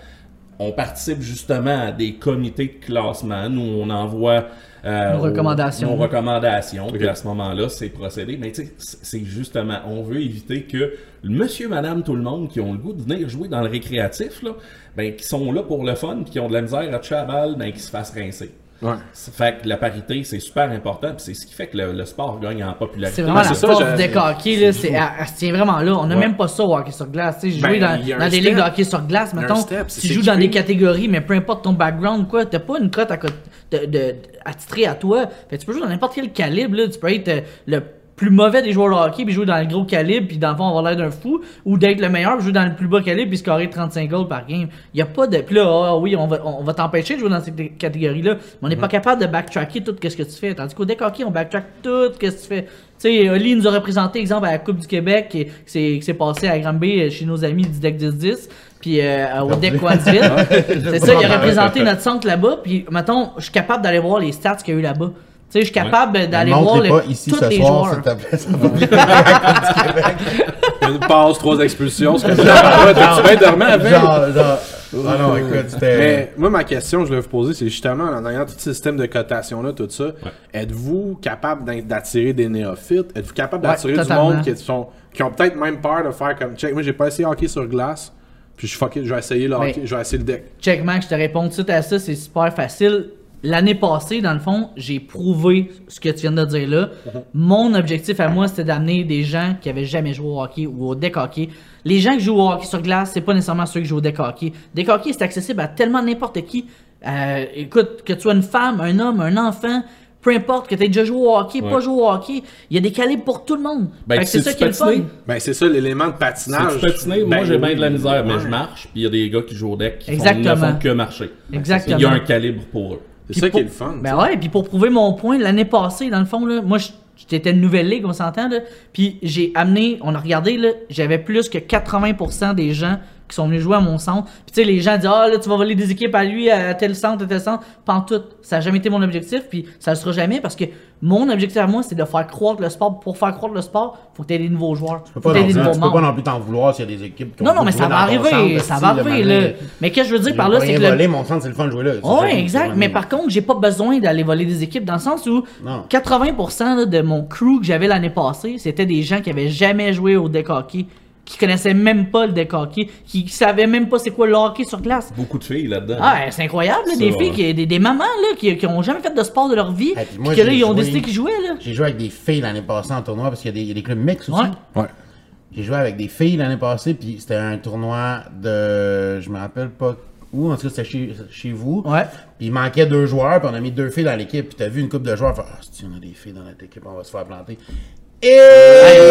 on participe justement à des comités de classement. Nous, on envoie euh, Nos aux- recommandations. nos recommandations. Puis à ce moment-là, c'est procédé. Mais tu sais, c'est justement, on veut éviter que le monsieur, madame, tout le monde qui ont le goût de venir jouer dans le récréatif, là, ben, qui sont là pour le fun, puis qui ont de la misère à toucher à la balle, ben, qui se fassent rincer. Ouais. Ça Fait que la parité, c'est super important, puis c'est ce qui fait que le, le sport gagne en popularité. C'est vraiment Ouais, la c'est ça, force deck hockey, là, c'est, elle, elle se tient vraiment là. On n'a Ouais. même pas ça au hockey sur glace. Tu sais, j'ai Ben, dans, des ligues de hockey sur glace, mettons. step, tu joues dans des catégories, mais peu importe ton background, quoi, t'as pas une cote à, co- de, de, attitrée à toi. Fait tu peux jouer dans n'importe quel calibre, là. Tu peux être euh, le plus mauvais des joueurs de hockey puis jouer dans le gros calibre puis dans le fond avoir l'air d'un fou ou d'être le meilleur puis jouer dans le plus bas calibre puis scorer 35 goals par game. Il y a pas de puis là ah oui, on va on va t'empêcher de jouer dans cette catégorie là, mais on n'est pas capable de backtracker tout ce que tu fais. Tandis qu'au deck hockey, on backtrack tout ce que tu fais. Tu sais, Oli nous a représenté exemple à la Coupe du Québec qui, qui s'est qui s'est passé à Granby euh, chez nos amis du deck 10-10 puis euh, au deck. C'est ça, il a représenté notre centre là-bas puis mettons, je suis capable d'aller voir les stats qu'il y a eu là-bas. Tu sais, je suis capable d'aller voir les, pas ici tous ce les soir, joueurs. Une passe, trois expulsions. c'est comme ça. Ouais, T'as-tu bien dormi avec? Genre, genre. Ah non, écoute, c'était. Mais moi, ma question que je voulais vous poser, c'est justement, en ayant tout ce système de cotation-là, tout ça, êtes-vous capable d'attirer des néophytes? Êtes-vous capable Ouais, d'attirer du monde qui, sont, qui ont peut-être même peur de faire comme check? Moi, j'ai pas essayé hockey sur glace, puis je suis fucké, je vais essayer le hockey, je vais essayer le deck. Check, Mac, je te réponds tout de suite à ça, c'est super facile. L'année passée, dans le fond, j'ai prouvé ce que tu viens de dire là. Mon objectif à moi, c'était d'amener des gens qui avaient jamais joué au hockey ou au deck hockey. Les gens qui jouent au hockey sur glace, c'est pas nécessairement ceux qui jouent au deck hockey. Deck hockey, c'est accessible à tellement n'importe qui. Euh, écoute, que tu sois une femme, un homme, un enfant, peu importe que tu aies déjà joué au hockey, pas joué au hockey, il y a des calibres pour tout le monde. Ben, c'est ça qui est le fun. patiner? Ben, c'est ça l'élément de patinage. C'est patiner, moi Ben, j'ai bien de la misère, mais je marche, puis il y a des gars qui jouent au deck qui font, ne font que marcher. Exactement. Il y a un calibre pour eux. C'est ça qui pour- est le fun. Ben ouais, puis pour prouver mon point, l'année passée, dans le fond, là, moi, j'étais une nouvelle ligue, on s'entend, là. Puis j'ai amené, on a regardé, là, j'avais plus que 80% des gens qui sont venus jouer à mon centre. Puis tu sais, les gens disent, ah là, tu vas voler des équipes à lui, à tel centre, à tel centre. Pas en tout. Ça n'a jamais été mon objectif, puis ça le sera jamais parce que mon objectif à moi, c'est de faire croître le sport. Pour faire croître le sport, faut que tu aies des nouveaux joueurs. Tu peux Faut pas non, des nouveaux tu peux pas non plus t'en vouloir s'il y a des équipes qui ont Non, non, mais ça va arriver, ça va arriver, là. Mais qu'est-ce que je veux dire par là, c'est que le, volé, mon centre, c'est le fun de jouer là. Oui, exact. Mais par contre, j'ai pas besoin d'aller voler des équipes dans le sens où Non. 80% là, de mon crew que j'avais l'année passée, c'était des gens qui avaient jamais joué au deck hockey, qui connaissaient même pas le deck hockey, qui savaient même pas c'est quoi le hockey sur glace. Beaucoup de filles là-dedans. Ah, c'est incroyable, là, des filles, qui, des, des mamans là, qui, qui ont jamais fait de sport de leur vie, Ah, puis moi, que là, j'ai ils ont joué- décidé qu'ils jouaient. Là. J'ai joué avec des filles l'année passée en tournoi parce qu'il y, a des- il y a des clubs mix aussi. Ouais. Ouais. J'ai joué avec des filles l'année passée, puis c'était un tournoi de. Je me rappelle pas où, en tout cas, c'était chez, chez vous. Ouais. Puis il manquait deux joueurs, puis on a mis deux filles dans l'équipe. Puis t'as vu une couple de joueurs, faire Ah, si on a des filles dans notre équipe, on va se faire planter. Et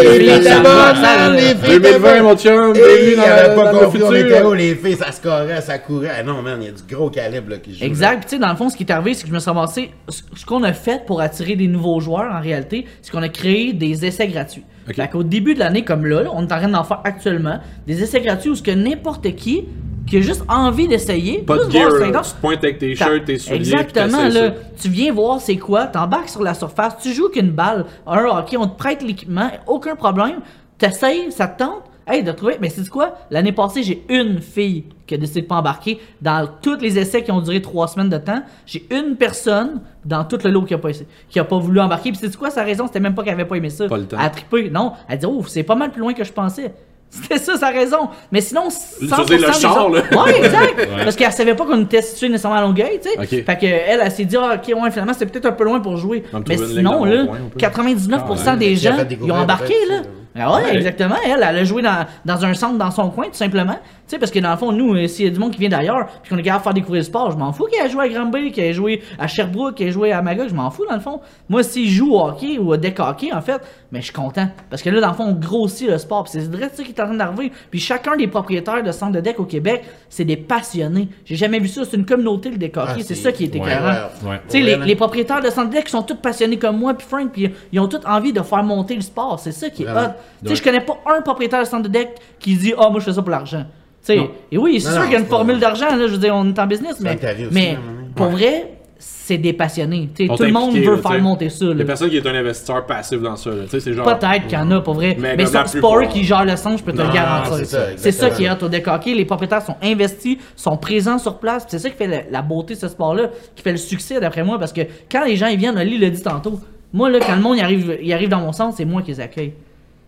les filles, c'était ça bon, va, man, ça, les là. filles étaient 2020, bonnes. mon chum, bienvenue dans, pas dans le futur. les filles, ça scorait, ça courait. Ah non, man, il y a du gros calibre là, qui joue. Exact. Puis, tu sais, dans le fond, ce qui est arrivé, c'est que je me suis ramassé. Ce ce qu'on a fait pour attirer des nouveaux joueurs, en réalité, c'est qu'on a créé des essais gratuits. Ok. Fait qu'au début de l'année, comme là, là, on est en train d'en faire actuellement, des essais gratuits où ce que n'importe qui qui a juste envie d'essayer, Pas de voir gear, tu te pointes avec tes shirts, tes souliers. Exactement, là. ça. Tu viens voir c'est quoi, t'embarques sur la surface, tu joues qu'une balle, un hockey, on te prête l'équipement, aucun problème. T'essayes, ça te tente. Hey, de trouver, mais c'est quoi? L'année passée, j'ai une fille qui a décidé de pas embarquer. Dans tous les essais qui ont duré trois semaines de temps, j'ai une personne dans tout le lot qui a pas, qui a pas voulu embarquer. Puis c'est quoi sa raison? C'était même pas qu'elle avait pas aimé ça. Pas le temps. Elle a trippé. Non, elle dit, oh, c'est pas mal plus loin que je pensais. C'était ça sa raison. Mais sinon, 100% faisais le des char, autres- là? Ouais, exact. Parce qu'elle savait pas qu'on était situé nécessairement à Longueuil, tu sais. Fait que elle, elle s'est dit, ah, ok, ouais, finalement, c'est peut-être un peu loin pour jouer. Mais sinon, là, mon coin, on peut. 99% Ah, des gens, ils ont embarqué, là. Ah ouais, Ouais. exactement. Elle, elle a joué dans, dans un centre dans son coin, tout simplement. Tu sais, parce que dans le fond, nous, euh, s'il y a du monde qui vient d'ailleurs, puis qu'on est capable de faire découvrir le sport, je m'en fous qu'elle ait joué à Granby, qu'elle ait joué à Sherbrooke, qu'elle ait joué à Magog, je m'en fous, dans le fond. Moi, s'il joue au hockey ou au deck hockey, en fait, mais je suis content. Parce que là, dans le fond, on grossit le sport. Puis c'est vrai ça qui est en train d'arriver. Puis chacun des propriétaires de centres de deck au Québec, c'est des passionnés. J'ai jamais vu ça. C'est une communauté, le deck hockey. Ah, c'est ça qui est ouais, écœurant. ouais, ouais. Tu sais, les, propriétaires de centres de deck sont tous passionnés comme moi, puis Frank, puis ils ont tous envie de faire monter le sport. C'est ça qui est hot. Tu sais, je connais pas un propriétaire de centre de deck qui dit Ah, moi, je fais ça pour l'argent. Tu sais, et oui, c'est sûr qu'il y a une pas- formule d'argent, là, je veux dire, on est en business, mais, mais pour vrai, c'est des passionnés. Tu sais, On tout le monde veut là, faire monter ça. Il y là. a personne qui est un investisseur passif dans ça. là. Tu sais, c'est genre. Peut-être qu'il y en a, pour vrai. Mais Mais, c'est Sport plupart. qui gère le centre, je peux te Non, le garantir. c'est ça, qui est au hockey. Les propriétaires sont investis, sont présents sur place. C'est ça qui fait la, la beauté de ce sport-là, qui fait le succès, d'après moi. Parce que quand les gens ils viennent, Oli l'a dit tantôt, moi, là, quand le monde il arrive, il arrive dans mon centre, c'est moi qui les accueille.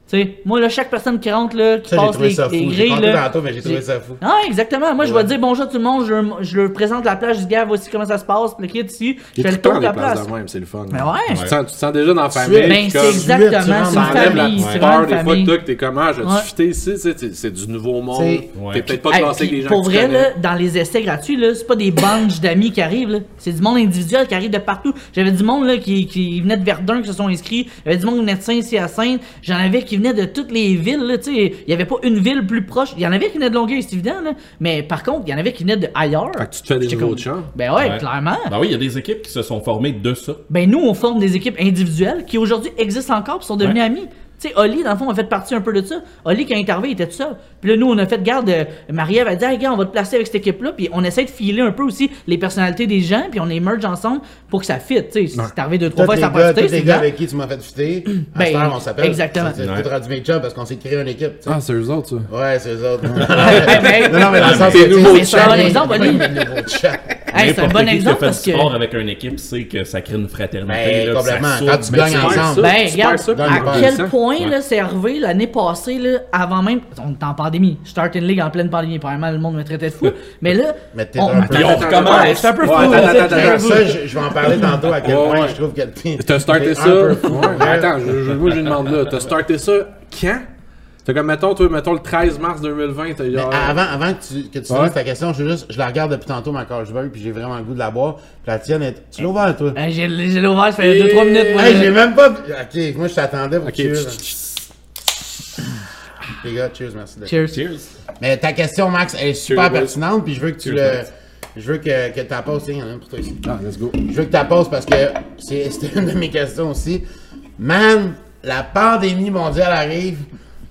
Tu sais, moi, là, chaque personne qui rentre, là, qui Ça, passe les, ça les grilles, là. tantôt, mais j'ai trouvé ça fou. Ah, exactement. Moi, je vais dire bonjour à tout le monde, je, leur- je leur présente la plage, je dis, gars, voici comment ça se passe, puis le kit ici, je fais le tour de la place. c'est le fun. Mais ouais. Tu te sens, tu te sens déjà dans la famille. Ben, c'est exactement, tu c'est une famille, c'est peur vraiment des une fois que t'as que t'es comment, je vais ici, c'est- c'est du nouveau monde. T'es peut-être pas classé avec les gens pour vrai, là, dans les essais gratuits, là, c'est pas des bunches d'amis qui arrivent. là. C'est du monde individuel qui arrive de partout. J'avais du monde là, qui, qui venait de Verdun qui se sont inscrits. Il y avait du monde qui venait de Saint-Hyacinthe. J'en avais qui venaient de toutes les villes. Là, tu sais. il y avait pas une ville plus proche. Il y en avait qui venaient de Longueuil, c'est évident. Là. Mais par contre, il y en avait qui venaient de ailleurs. Fait que tu te fais des nouveaux comme-. Ben ouais, Ouais. clairement. Ben oui, il y a des équipes qui se sont formées de ça. Ben nous, on forme des équipes individuelles qui aujourd'hui existent encore et sont devenues Ouais. amis. Tu sais, Oli, dans le fond, a fait partie un peu de ça. Oli, quand il est arrivé, il était tout seul. Puis là, nous, on a fait garde. euh, Marie-Ève a dit, hey, gars, on va te placer avec cette équipe-là. Puis on essaie de filer un peu aussi les personnalités des gens. Puis on les merge ensemble pour que ça fit. Tu sais, si t'es arrivé deux, trois fois, ça pas fité, c'est les gars avec qui tu m'as fait fitter, Ben, on s'appelle. exactement. C'est Ouais. rendu mes chums parce qu'on s'est créé une équipe. Ah, c'est eux autres, ça. Ouais, c'est eux autres. ben, non, non, mais dans le sens c'est c'est un bon exemple, Oli. Hey, c'est un bon exemple fait parce que. sport avec une équipe sait que ça crée une fraternité. Ben, là, complètement. ça Quand tu gagnes c'est- ensemble. Ben, Tu regarde, perds ça, dans à quel passé. Point Ouais. là, c'est arrivé l'année passée, là, avant même. On est en pandémie. Start une ligue en pleine pandémie. Probablement, le monde me traitait de fou. Mais là. Mais t'es on- un peu- Puis on recommence. Ouais, c'est un peu fou. Attends, attends, attends, Ça, je, je vais en parler tantôt à quel Ouais, point je trouve que t'es. T'as starté ça. un peu fou. Ouais, mais attends, je, je, moi, je demande là. T'as starté ça quand? C'est comme, mettons, toi, mettons le 13 mars 2020, t'as Mais genre. avant, avant que tu, que tu Ouais. ta question, je, veux juste, je la regarde depuis tantôt, ma Carlsberg, puis j'ai vraiment le goût de la boire. Puis la tienne, est... tu l'as ouvert, toi? J'ai j'ai l'ouvert, ça fait 2-3 minutes. moi. Hey, j'ai même pas. Ok, moi je t'attendais pour Ok. cheers. Les gars, cheers, merci d'être Cheers. Cheers. Mais ta question, Max, elle est super Cheers, boys. pertinente, puis je veux que tu Cheers, le. Max. Je veux que, que tu la poses. Tiens, il y en a une pour toi ici. Ah, let's go. Je veux que tu la poses parce que c'est- c'était une de mes questions aussi. Man, la pandémie mondiale arrive,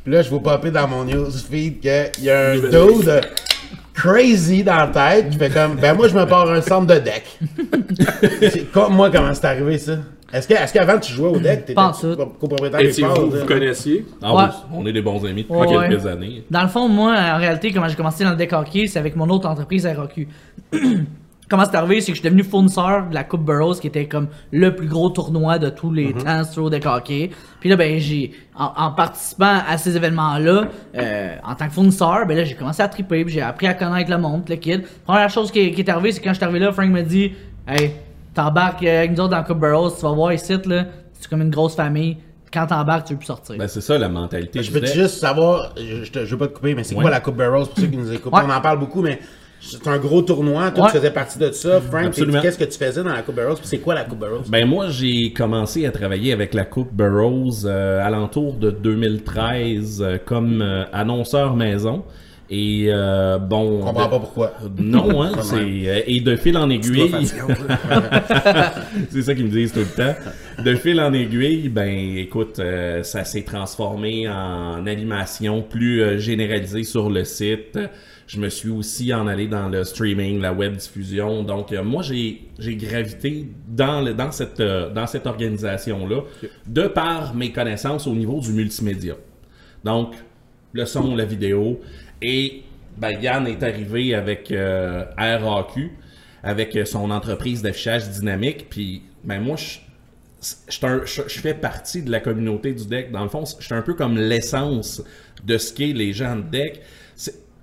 puis là, je vais popper dans mon newsfeed qu'il y a un dude crazy dans la tête qui fait comme, ben moi, je me pars un centre de deck. C'est comme moi, comment c'est arrivé ça? Est-ce que- est-ce qu'avant tu jouais au deck, t'étais Pas en tout. copropriétaire Et des si sports? vous vous connaissiez, Ah Ouais. oui, on est des bons amis depuis Ouais, quelques années. Dans le fond, moi, en réalité, comment j'ai commencé dans le deck hockey, c'est avec mon autre entreprise RAQ. comment c'est arrivé, c'est que je suis devenu fournisseur de la Coupe Burroughs, qui était comme le plus gros tournoi de tous les temps sur le hockey. Puis là, ben, j'ai, en, en participant à ces événements-là, euh, en tant que fournisseur, ben là, j'ai commencé à triper, puis j'ai appris à connaître le monde, le kid. Première chose qui, qui est arrivée, c'est quand je suis arrivé là, Frank me dit, hey, t'embarques euh, avec nous autres dans la Coupe Burroughs, tu vas voir ici, là, c'est comme une grosse famille. Quand t'embarques, tu veux plus sortir. Ben, c'est ça la mentalité Je deck. juste savoir, je, je, veux pas te couper, mais c'est Ouais. quoi la Coupe Barrows pour ceux qui nous écoutent? Ouais. On en parle beaucoup, mais c'est un gros tournoi. Toi, Ouais. tu faisais partie de ça. Frank, qu'est-ce que tu faisais dans la Coupe? Puis c'est quoi la Coupe Barrows? Ben moi j'ai commencé à travailler avec la Coupe Burroughs euh, alentour de 2013 euh, comme euh, annonceur maison et euh, bon Je comprends de- pas pourquoi. non hein, c'est euh, et de fil en aiguille c'est ça qu'ils me disent tout le temps de fil en aiguille ben écoute euh, ça s'est transformé en animation plus euh, généralisée sur le site je me suis aussi en allé dans le streaming, la web diffusion. Donc, euh, moi, j'ai j'ai gravité dans, le, dans cette, euh, dans cette organisation-là de par mes connaissances au niveau du multimédia. Donc, le son, la vidéo. Et ben, Yann est arrivé avec euh, RAQ, avec son entreprise d'affichage dynamique. Puis, ben, moi, je- je fais partie de la communauté du deck. Dans le fond, je suis un peu comme l'essence de ce qu'est les gens de deck.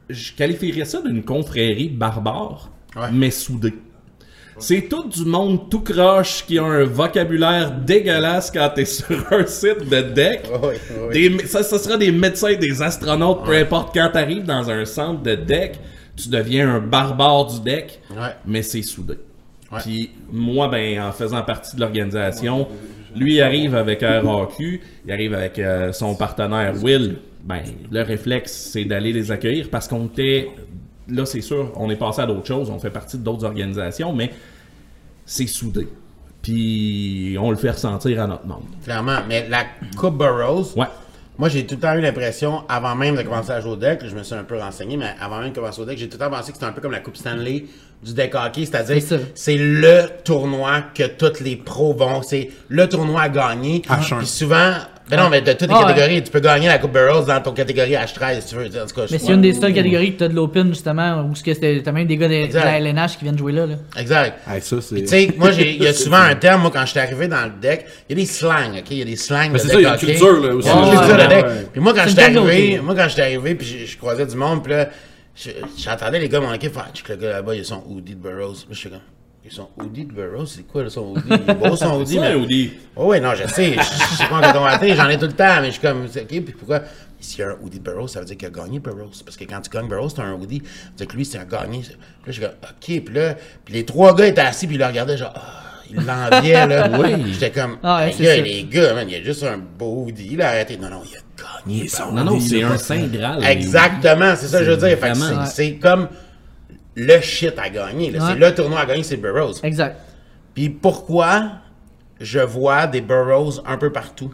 Je qualifierais ça d'une confrérie barbare, Ouais. mais soudée. C'est tout du monde tout croche qui a un vocabulaire dégueulasse quand t'es sur un site de deck. Oui, oui. Des- ça, ça sera des médecins, des astronautes, peu importe. Quand t'arrives dans un centre de deck, tu deviens un barbare du deck, mais c'est soudé. Puis moi, ben, en faisant partie de l'organisation, lui il arrive avec RAQ, il arrive avec euh, son partenaire Will. Ben, le réflexe, c'est d'aller les accueillir parce qu'on était. Là, c'est sûr, on est passé à d'autres choses, on fait partie d'autres organisations, mais c'est soudé. Puis on le fait ressentir à notre monde. Clairement. Mais la Coupe Burroughs, Ouais. moi, j'ai tout le temps eu l'impression, avant même de commencer à jouer au deck, je me suis un peu renseigné, mais avant même de commencer au deck, j'ai tout le temps pensé que c'était un peu comme la Coupe Stanley du deck hockey, c'est-à-dire C'est le tournoi que tous les pros vont, c'est le tournoi à gagner. H1. Puis souvent, ben non, mais de toutes les Ah ouais. catégories, tu peux gagner la Coupe Burroughs dans ton catégorie H13 si tu veux. En tout cas, je- Mais c'est une des seules catégories que t'as de l'open, justement, où ce que c'était- t'as même des gars de, de la LNH qui viennent jouer là. là. Exact. Hey, ça, c'est. Tu sais, moi, j'ai- il y a souvent un terme, moi, quand je suis arrivé dans le deck, il y a des slangs, OK? Il y a des slangs de c'est deck ça, il y a une culture, là, aussi. Il y a une Ouais, culture de deck. ouais. Puis moi, quand j'étais une arrivé, moi, quand j'étais arrivé, puis je, je croisais du monde, puis là, je- j'entendais les gars de mon équipe faire, Ah, le gars là-bas, il a son hoodie de Burroughs. Je suis comme, ils sont hoodie de Burroughs, c'est quoi, là, son hoodie? Il est beau, son hoodie, Ça, mais... Audi? Oh, oui, non, je sais, je, je sais pas watté, j'en ai tout le temps, mais je suis comme, c'est OK, puis pourquoi? S'il y a un hoodie de Burroughs, ça veut dire qu'il a gagné Burroughs. Parce que quand tu gagnes Burroughs, t'as un hoodie. Ça veut dire que lui, c'est un gagné. Puis là, je suis comme, OK, puis là, puis les trois gars étaient assis, puis ils le regardaient, genre, ah, ils l'enviaient, là. Oui. J'étais comme, Ah ouais, les c'est gars, les gars, man, il y a juste un beau hoodie, là, arrêtez. Non, non, il a gagné son Non, non, c'est un Saint Graal. Exactement, c'est ça que je veux dire. Fait que vraiment- c'est- c'est comme le shit à gagner. Ouais. C'est le tournoi à gagner, c'est Burroughs. Exact. Puis pourquoi je vois des Burroughs un peu partout?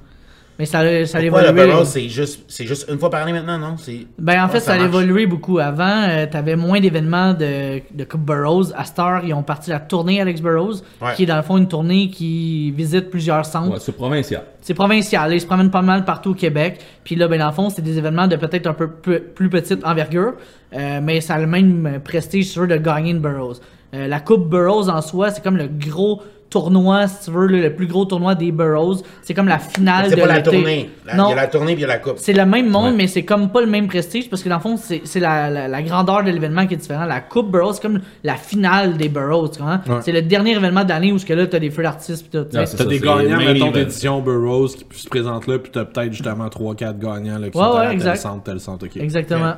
Mais ça, ça a Pourquoi le évolué. Burroughs, c'est juste, c'est juste une fois par année maintenant, non? C'est... Ben en fait, Ouais, ça, a évolué beaucoup. Avant, euh, t'avais moins d'événements de, de Coupe Burroughs. À Star, ils ont parti la tournée Alex Burroughs, Ouais. qui est dans le fond une tournée qui visite plusieurs centres. Ouais, c'est provincial. C'est provincial, ils se promènent pas mal partout au Québec. Puis là, ben dans le fond, c'est des événements de peut-être un peu plus, plus petite envergure, euh, mais ça a le même prestige sur de gagner une Burroughs. Euh, la Coupe Burroughs en soi, c'est comme le gros tournoi, si tu veux, le, le plus gros tournoi des Burroughs. C'est comme la finale C'est de pas la tournée. La- Il Non. y a la tournée puis il y a la coupe. C'est le même monde, Ouais. mais c'est comme pas le même prestige parce que dans le fond, c'est la, la, la grandeur de l'événement qui est différente. La Coupe Burroughs, c'est comme la finale des comprends? Ouais. C'est le dernier événement de l'année où ce que là, t'as des feux d'artistes pis tout. Ah, c'est T'as des gagnants, mettons, d'édition Burroughs qui se présentent là, puis t'as peut-être justement 3-4 gagnants là, qui Ouais, sont ouais, à tel centre, tel centre, ok. Exactement.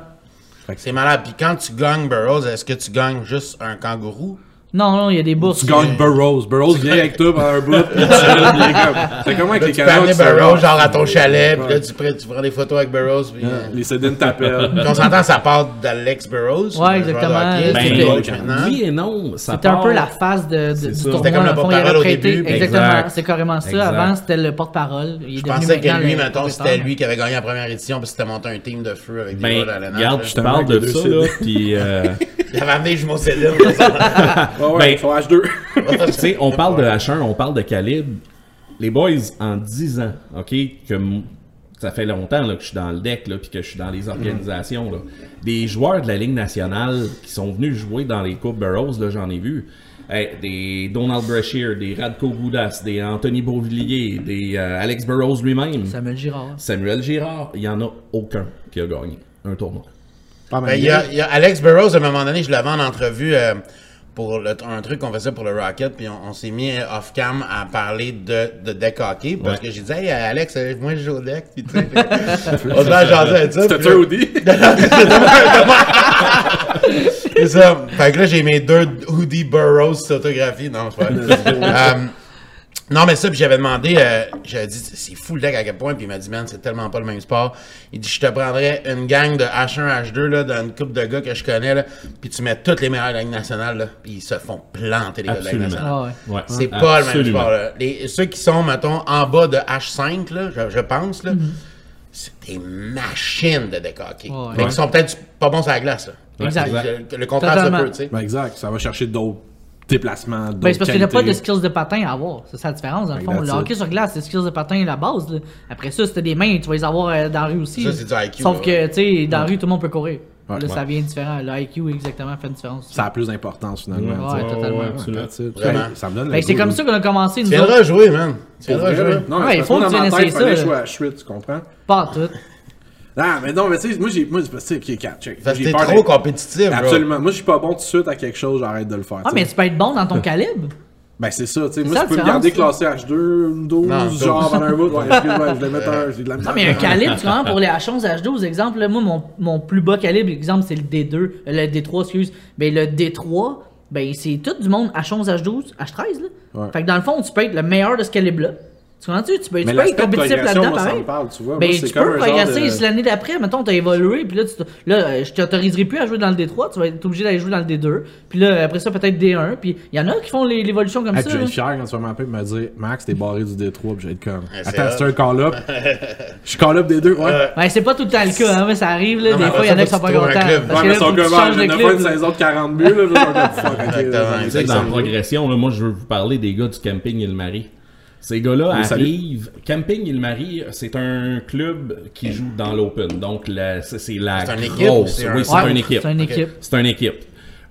C'est malade. Puis quand tu gagnes Burroughs, est-ce que tu gagnes juste un kangourou? Non, non, il y a des bourses. Tu gagnes Burroughs. Burroughs vient avec toi pendant un bout, puis tu comme... C'est comment avec les tu Canucks? ça Burroughs genre à ton chalet, puis là Ouais. tu, prends- tu prends des photos avec Burroughs. Puis, euh, Les Cédines t'appellent. on s'entend, ça part d'Alex Burroughs. de exactement. Ben, oui et non. C'était un peu la phase de. C'était comme le porte-parole au début. Exactement, Exact. c'est carrément ça. Avant, c'était le porte-parole. Je pensais que lui, mettons, c'était lui qui avait gagné la première édition, puis c'était monté un team de feu avec des Ben, gars de la regarde, je te parle de ça, puis... Il avait amené les jumeaux Céline. Ouais, ouais, Ben- sont H2. tu sais, on parle de H1, on parle de calibre. Les boys, en 10 ans, OK, que ça fait longtemps là, que je suis dans le deck, là, puis que je suis dans les organisations, là. Des joueurs de la Ligue nationale qui sont venus jouer dans les Coupes Burroughs, là, j'en ai vu. Hey, des Donald Brashear, des Radko Goudas, des Anthony Beauvillier, des euh, Alex Burroughs lui-même, Samuel Girard. Samuel Girard, il y en a aucun qui a gagné un tournoi. Pas Ben, il y, a, il y a Alex Burroughs, à un moment donné, je l'avais en entrevue euh, pour le- un truc qu'on faisait pour le Rocket, puis on, on s'est mis off-cam à parler de, de deck hockey, parce Ouais. que j'ai dit, hey Alex, euh, moi je joue au deck, puis tu sais. on se met à jaser avec ça. C'était toi, Audi? C'est ça. Fait que là, j'ai mes deux Hoodie Burroughs photographies. Non, c'est pas vrai. Non, mais ça, puis j'avais demandé, euh, j'avais dit, c'est fou le deck à quel point, puis il m'a dit, man, c'est tellement pas le même sport. Il dit, je te prendrais une gang de H1, H2, là, d'une couple de gars que je connais, là, puis tu mets toutes les meilleures ligues nationales, là, puis ils se font planter, les gars de la nationale. Ah ouais. Ouais, C'est pas le même sport, là. Les, ceux qui sont, mettons, en bas de H5, là, je, je pense, là, c'est des machines de deck hockey. Ouais. Mais qui sont peut-être pas bons sur la glace, là. Exact. Le, le contraire, ça Totalement. peut, tu sais. Ben exact, ça va chercher d'autres déplacements, d'autres Ben, c'est parce qu'il n'y a pas de skills de patin à avoir. C'est ça la différence, dans le Like fond. Le hockey sur glace, c'est skills de patin la base. là. Après ça, c'était des mains, tu vas les avoir euh, dans la rue aussi. Ça, c'est du IQ, Sauf là, que, tu sais, dans la rue, tout le monde peut courir. Ouais. là, Ouais. ça vient différent. Le IQ, exactement, fait une différence. Ça a plus d'importance finalement. Ouais, totalement. Vraiment. Ben, Ça me donne Ben, le c'est comme ça qu'on a commencé, Tu viendras jouer, man. Tu viendras jouer. Non, il faut que tu viennes essayer ça, à Schwitt, tu comprends? Pas tout. Ah, mais non, mais tu sais, moi, j'ai, moi, c'est t'es peur trop compétitif, bro. Absolument. Moi, je suis pas bon tout de suite à quelque chose, j'arrête de le faire. Ah, tu mais tu peux être bon dans ton calibre. Ben, c'est ça, tu sais. Moi, tu peux me garder classé H2, 12, Non, genre, pendant un bout. Ouais, excuse-moi, je vais mettre un. J'ai de la Non, mais un calibre, tu vois, pour les H11, H12, exemple, là, moi, mon, mon plus bas calibre, exemple, c'est le D2, euh, le D3, excuse. Ben, le D3, ben, c'est tout du monde H11, H12, H13, là. Ouais. Fait que dans le fond, tu peux être le meilleur de ce calibre-là. Tu comprends-tu? Tu peux, tu Mais peux être compétitif progression, là-dedans, moi, ça pareil. me parle, tu vois. Ben, Moi, c'est tu comme peux progresser de- l'année d'après, mettons, t'as évolué, puis là, tu, là, euh, je t'autoriserai plus à jouer dans le D3, tu vas être obligé d'aller jouer dans le D2, puis là, après ça, peut-être D1, puis il y en a qui font l'évolution comme Hey, ça. je vais être fier quand tu vas m'appeler et me dire Max, t'es barré du D3, puis je vais être comme. Attends, c'est un call-up. Je suis call-up des deux, ouais. Ben, c'est pas tout le temps le cas, hein, mais ça arrive, là. Non, mais des fois, il y en a qui sont pas contents. Ouais, mais là, son faut que tu gars, changes il pas une saison de 40 buts, là. ils sont comme, Exactement, vas-y. progression, moi, je veux vous parler des gars du Camping Île-Marie. Ces gars-là Oui, salut. arrivent. Camping Île-Marie, c'est un club qui joue dans l'Open. Donc, la- c'est c'est la C'est une équipe ou grosse. c'est un- Oui, c'est Ouais, une équipe. C'est une équipe. C'est une équipe.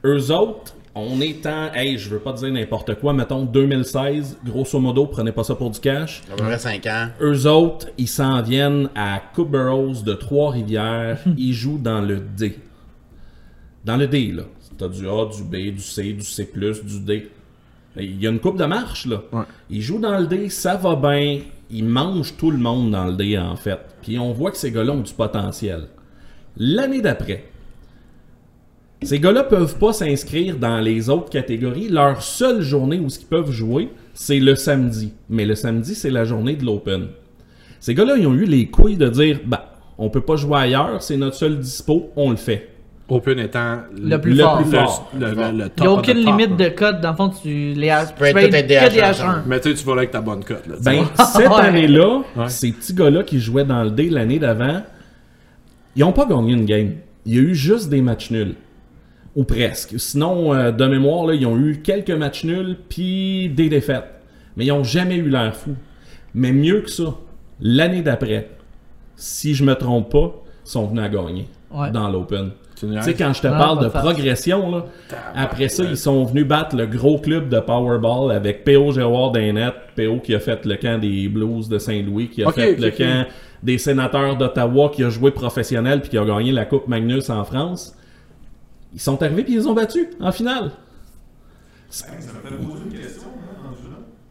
Eux autres, on est en, hey, je veux pas dire n'importe quoi, mettons 2016, grosso modo, prenez pas ça pour du cash. À peu près 5 ans. Eux autres, ils s'en viennent à Coupe Burroughs de Trois-Rivières. ils jouent dans le D. Dans le D, là. T'as du A, du B, du C, du C+, du D. Il y a une coupe de marche, là. Ouais. Ils jouent dans le D, ça va bien. Ils mangent tout le monde dans le D, en fait. Puis on voit que ces gars-là ont du potentiel. L'année d'après, ces gars-là peuvent pas s'inscrire dans les autres catégories. Leur seule journée où ils peuvent jouer, c'est le samedi. Mais le samedi, c'est la journée de l'Open. Ces gars-là, ils ont eu les couilles de dire, bah, on peut pas jouer ailleurs, c'est notre seul dispo, on le fait. Open étant Le plus Le fort. plus le, fort. le, le, le Il n'y a aucune limite là. de code. Dans le fond, tu les H- peux être tu peux tout être être des que des H1. H1. Mais tu sais, tu vas là avec ta bonne cote, Ben, cette Ouais. année-là, Ouais. ces petits gars-là qui jouaient dans le D l'année d'avant, ils ont pas gagné une game. Il y a eu juste des matchs nuls. Ou presque. Sinon, euh, de mémoire, là, ils ont eu quelques matchs nuls, puis des défaites. Mais ils ont jamais eu l'air fou. Mais mieux que ça, l'année d'après, si je me trompe pas, ils sont venus à gagner Ouais. dans l'Open. Tu sais, quand je te Ah, parle de face. progression, là, après ça, ils sont venus battre le gros club de Powerball avec P.O. Gérard Dainette, P.O. qui a fait le camp des Blues de Saint-Louis, qui a fait le camp des sénateurs d'Ottawa, qui a joué professionnel puis qui a gagné la Coupe Magnus en France. Ils sont arrivés puis ils les ont battus en finale. Ça me fait poser une question.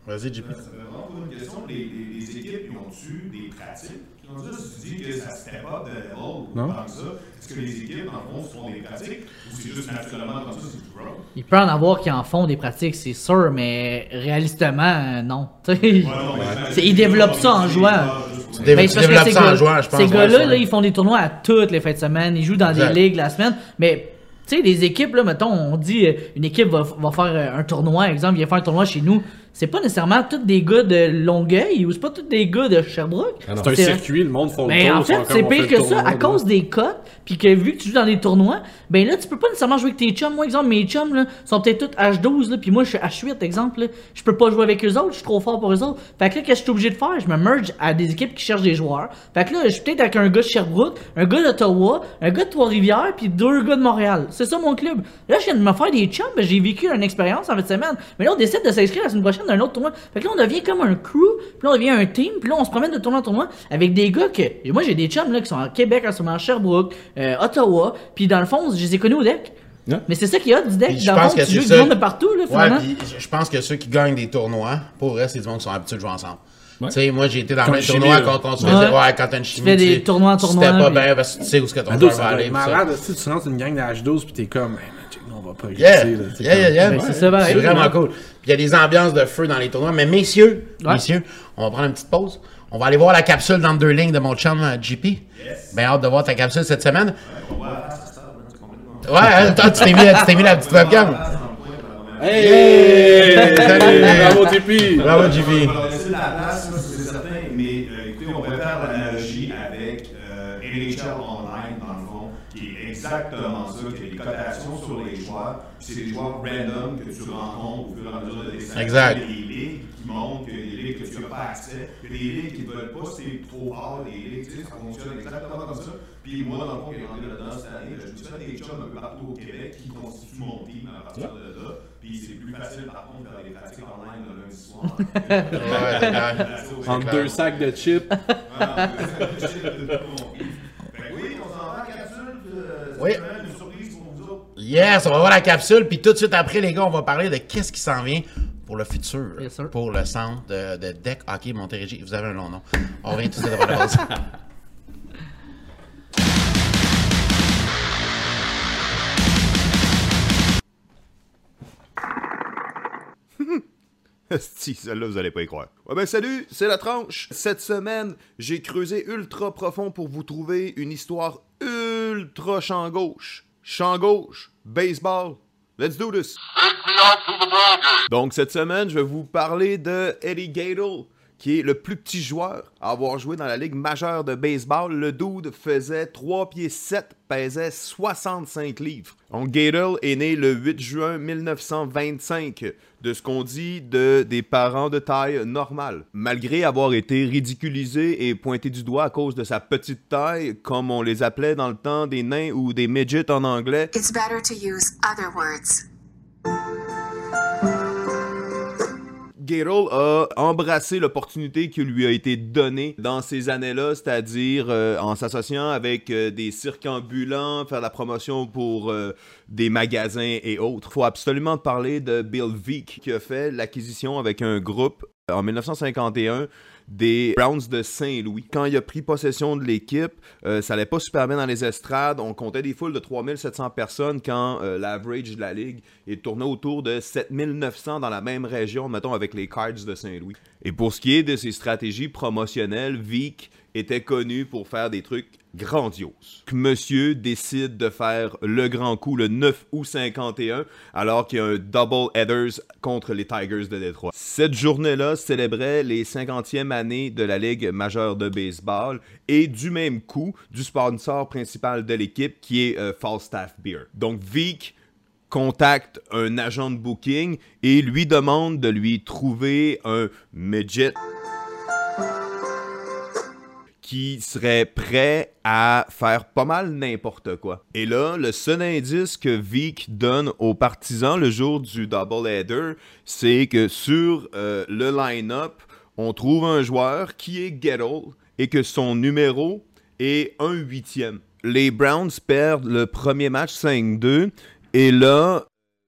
Vas-y, JP. Ça me fait vraiment une question. Les, les, les équipes, ils ont-tu des pratiques? Ont juste dit que ça step up de level ou Non. comme ça. Est-ce que les équipes, en fond, font des pratiques ou c'est juste naturellement comme ça, c'est du road? Il peut en avoir qui en font des pratiques, c'est sûr, mais réalistement, euh, non. Tu sais, Ouais, non, mais j'imagine c'est- ils développent c'est ça en pas jouant. Ben, tu c'est développes ces ça en jouant, je pense. Ces gars-là, ils font des tournois à toutes les fins de semaine. Ils jouent dans Exact. des ligues la semaine. Mais, tu sais, les équipes, là, mettons, on dit, euh, une équipe va, va faire euh, un tournoi, exemple, vient faire un tournoi chez nous. C'est pas nécessairement tous des gars de Longueuil ou c'est pas tous des gars de Sherbrooke. Ah. C'est un C'est- circuit, le monde font le Mais tour. en fait, c'est pire fait que ça, à là. cause des cotes, puis que vu que tu joues dans des tournois, ben là, tu peux pas nécessairement jouer avec tes chums. Moi, exemple, mes chums, là, sont peut-être tous H12, là, puis moi, je suis H8, exemple, là. Je peux pas jouer avec eux autres, je suis trop fort pour eux autres. Fait que là, qu'est-ce que je suis obligé de faire? Je me merge à des équipes qui cherchent des joueurs. Fait que là, je suis peut-être avec un gars de Sherbrooke, un gars d'Ottawa, un gars de Trois-Rivières, puis deux gars de Montréal. C'est ça mon club. Là, je viens de me faire des chums, ben, j'ai vécu une expérience en fin de semaine. Mais là, on décide de s'inscrire la semaine prochaine dans un autre tournoi. Fait que là, on devient comme un crew, puis là, on devient un team, puis là, on se promène de tournoi en tournoi avec des gars que. et Moi, j'ai des chums là, qui sont à Québec, en ce moment, à Sherbrooke, euh, Ottawa, puis dans le fond, je les ai connus au deck. Ouais. Mais c'est ça qui est hot du deck. Puis je Dans le pense fond, que tu c'est joues du monde de partout, là, finalement. puis je- je pense que ceux qui gagnent des tournois, pour vrai, c'est du monde qui sont habitués de jouer ensemble. Ouais. Tu sais, moi, j'ai été dans le tournoi quand on se faisait, Ouais. ouais, quand t'as une chimie. fais des tu tournois en C'était tournoi, pas puis- bien parce que tu sais où ce que ton joueur va aller. ça. malade, tu rentres une gang de H12 pis t'es comme, va pas Yeah, glisser, là. C'est yeah, yeah. Ben, c'est C'est vraiment ouais. cool. Puis il y a des ambiances de feu dans les tournois. Mais messieurs, Ouais. messieurs, on va prendre une petite pause. On va aller voir la capsule dans deux lignes de mon chum euh, JP. Ben hâte de voir ta capsule cette semaine. Ouais, hein, toi, tu t'es mis, tu t'es mis la petite webcam. Hey! Salut. Bravo, TP! Bravo, JP. va laisser la place, ça, c'est certain, mais euh, écoutez, on va faire l'analogie avec euh, NHL Online, dans le fond, qui est exactement ça, qui a des cotations sur les des joueurs random que tu rencontres au fur et à mesure de tes saisons. Exact. Il y a des ligues qui montrent qu'il y a des ligues que tu n'as pas accès, il y a des ligues qui ne veulent pas, c'est trop fort, des ligues, tu sais, ça fonctionne exactement comme ça. Puis moi, dans le fond, qui est rentré là-dedans cette année, je me suis fait des chums un peu partout au Québec qui constituent mon team à partir de là. Puis c'est plus facile, par contre, de faire des pratiques le lundi soir. Ouais, deux sacs de chips. Ben oui, on s'en va à la capsule. Oui. semaine, une surprise pour vous autres. Yes, on va voir la capsule. Puis tout de suite après, les gars, on va parler de qu'est-ce qui s'en vient pour le futur. Yes, sir. pour le centre de, de Deck Hockey Montérégie. Vous avez un long nom. On revient tout de suite après la pause. Si, celle-là, vous allez pas y croire. Ouais, ben salut, c'est la tranche. Cette semaine, j'ai creusé ultra profond pour vous trouver une histoire ultra champ gauche. Champ gauche, baseball. Let's do this. Donc, cette semaine, je vais vous parler de Eddie Gaedel, qui est le plus petit joueur à avoir joué dans la Ligue majeure de baseball. Le dude faisait 3 pieds 7, pesait 65 livres. Donc, est né le 8 juin 1925, de ce qu'on dit de des parents de taille normale. Malgré avoir été ridiculisé et pointé du doigt à cause de sa petite taille, comme on les appelait dans le temps des nains ou des midgets en anglais, It's better to use other words. Gatorl a embrassé l'opportunité qui lui a été donnée dans ces années-là, c'est-à-dire euh, en s'associant avec euh, des cirques ambulants, faire la promotion pour euh, des magasins et autres. Faut absolument parler de Bill Veek qui a fait l'acquisition avec un groupe en 1951 des Browns de Saint-Louis. Quand il a pris possession de l'équipe, euh, ça allait pas super bien dans les estrades. On comptait des foules de 3700 personnes quand euh, l'average de la ligue est tourné autour de 7900 dans la même région, mettons avec les Cards de Saint-Louis. Et pour ce qui est de ses stratégies promotionnelles, Vic était connu pour faire des trucs grandioses. Que Monsieur décide de faire le grand coup le 9 août 51, alors qu'il y a un double headers contre les Tigers de Détroit. Cette journée-là célébrait les 50e années de la Ligue majeure de baseball et du même coup du sponsor principal de l'équipe qui est euh, Falstaff Beer. Donc Vic contacte un agent de booking et lui demande de lui trouver un midget qui serait prêt à faire pas mal n'importe quoi. Et là, le seul indice que Vic donne aux partisans le jour du doubleheader, c'est que sur euh, le line-up, on trouve un joueur qui est Gettle et que son numéro est un huitième. Les Browns perdent le premier match 5-2 et là,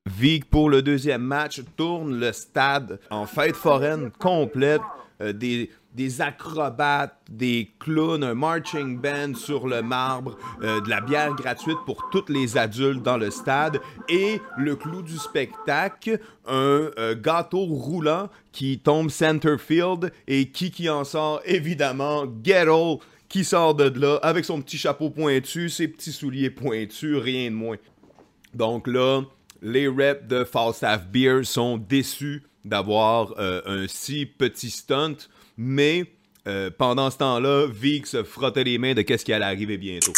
Vic, pour le deuxième match, tourne le stade en fête foraine complète. Euh, des, des acrobates, des clowns, un marching band sur le marbre, euh, de la bière gratuite pour tous les adultes dans le stade et le clou du spectacle, un euh, gâteau roulant qui tombe center field et qui qui en sort évidemment Gettle qui sort de là avec son petit chapeau pointu, ses petits souliers pointus, rien de moins. Donc là, les reps de Falstaff Beer sont déçus d'avoir euh, un si petit stunt, mais euh, pendant ce temps-là, Vic se frottait les mains de qu'est-ce qui allait arriver bientôt.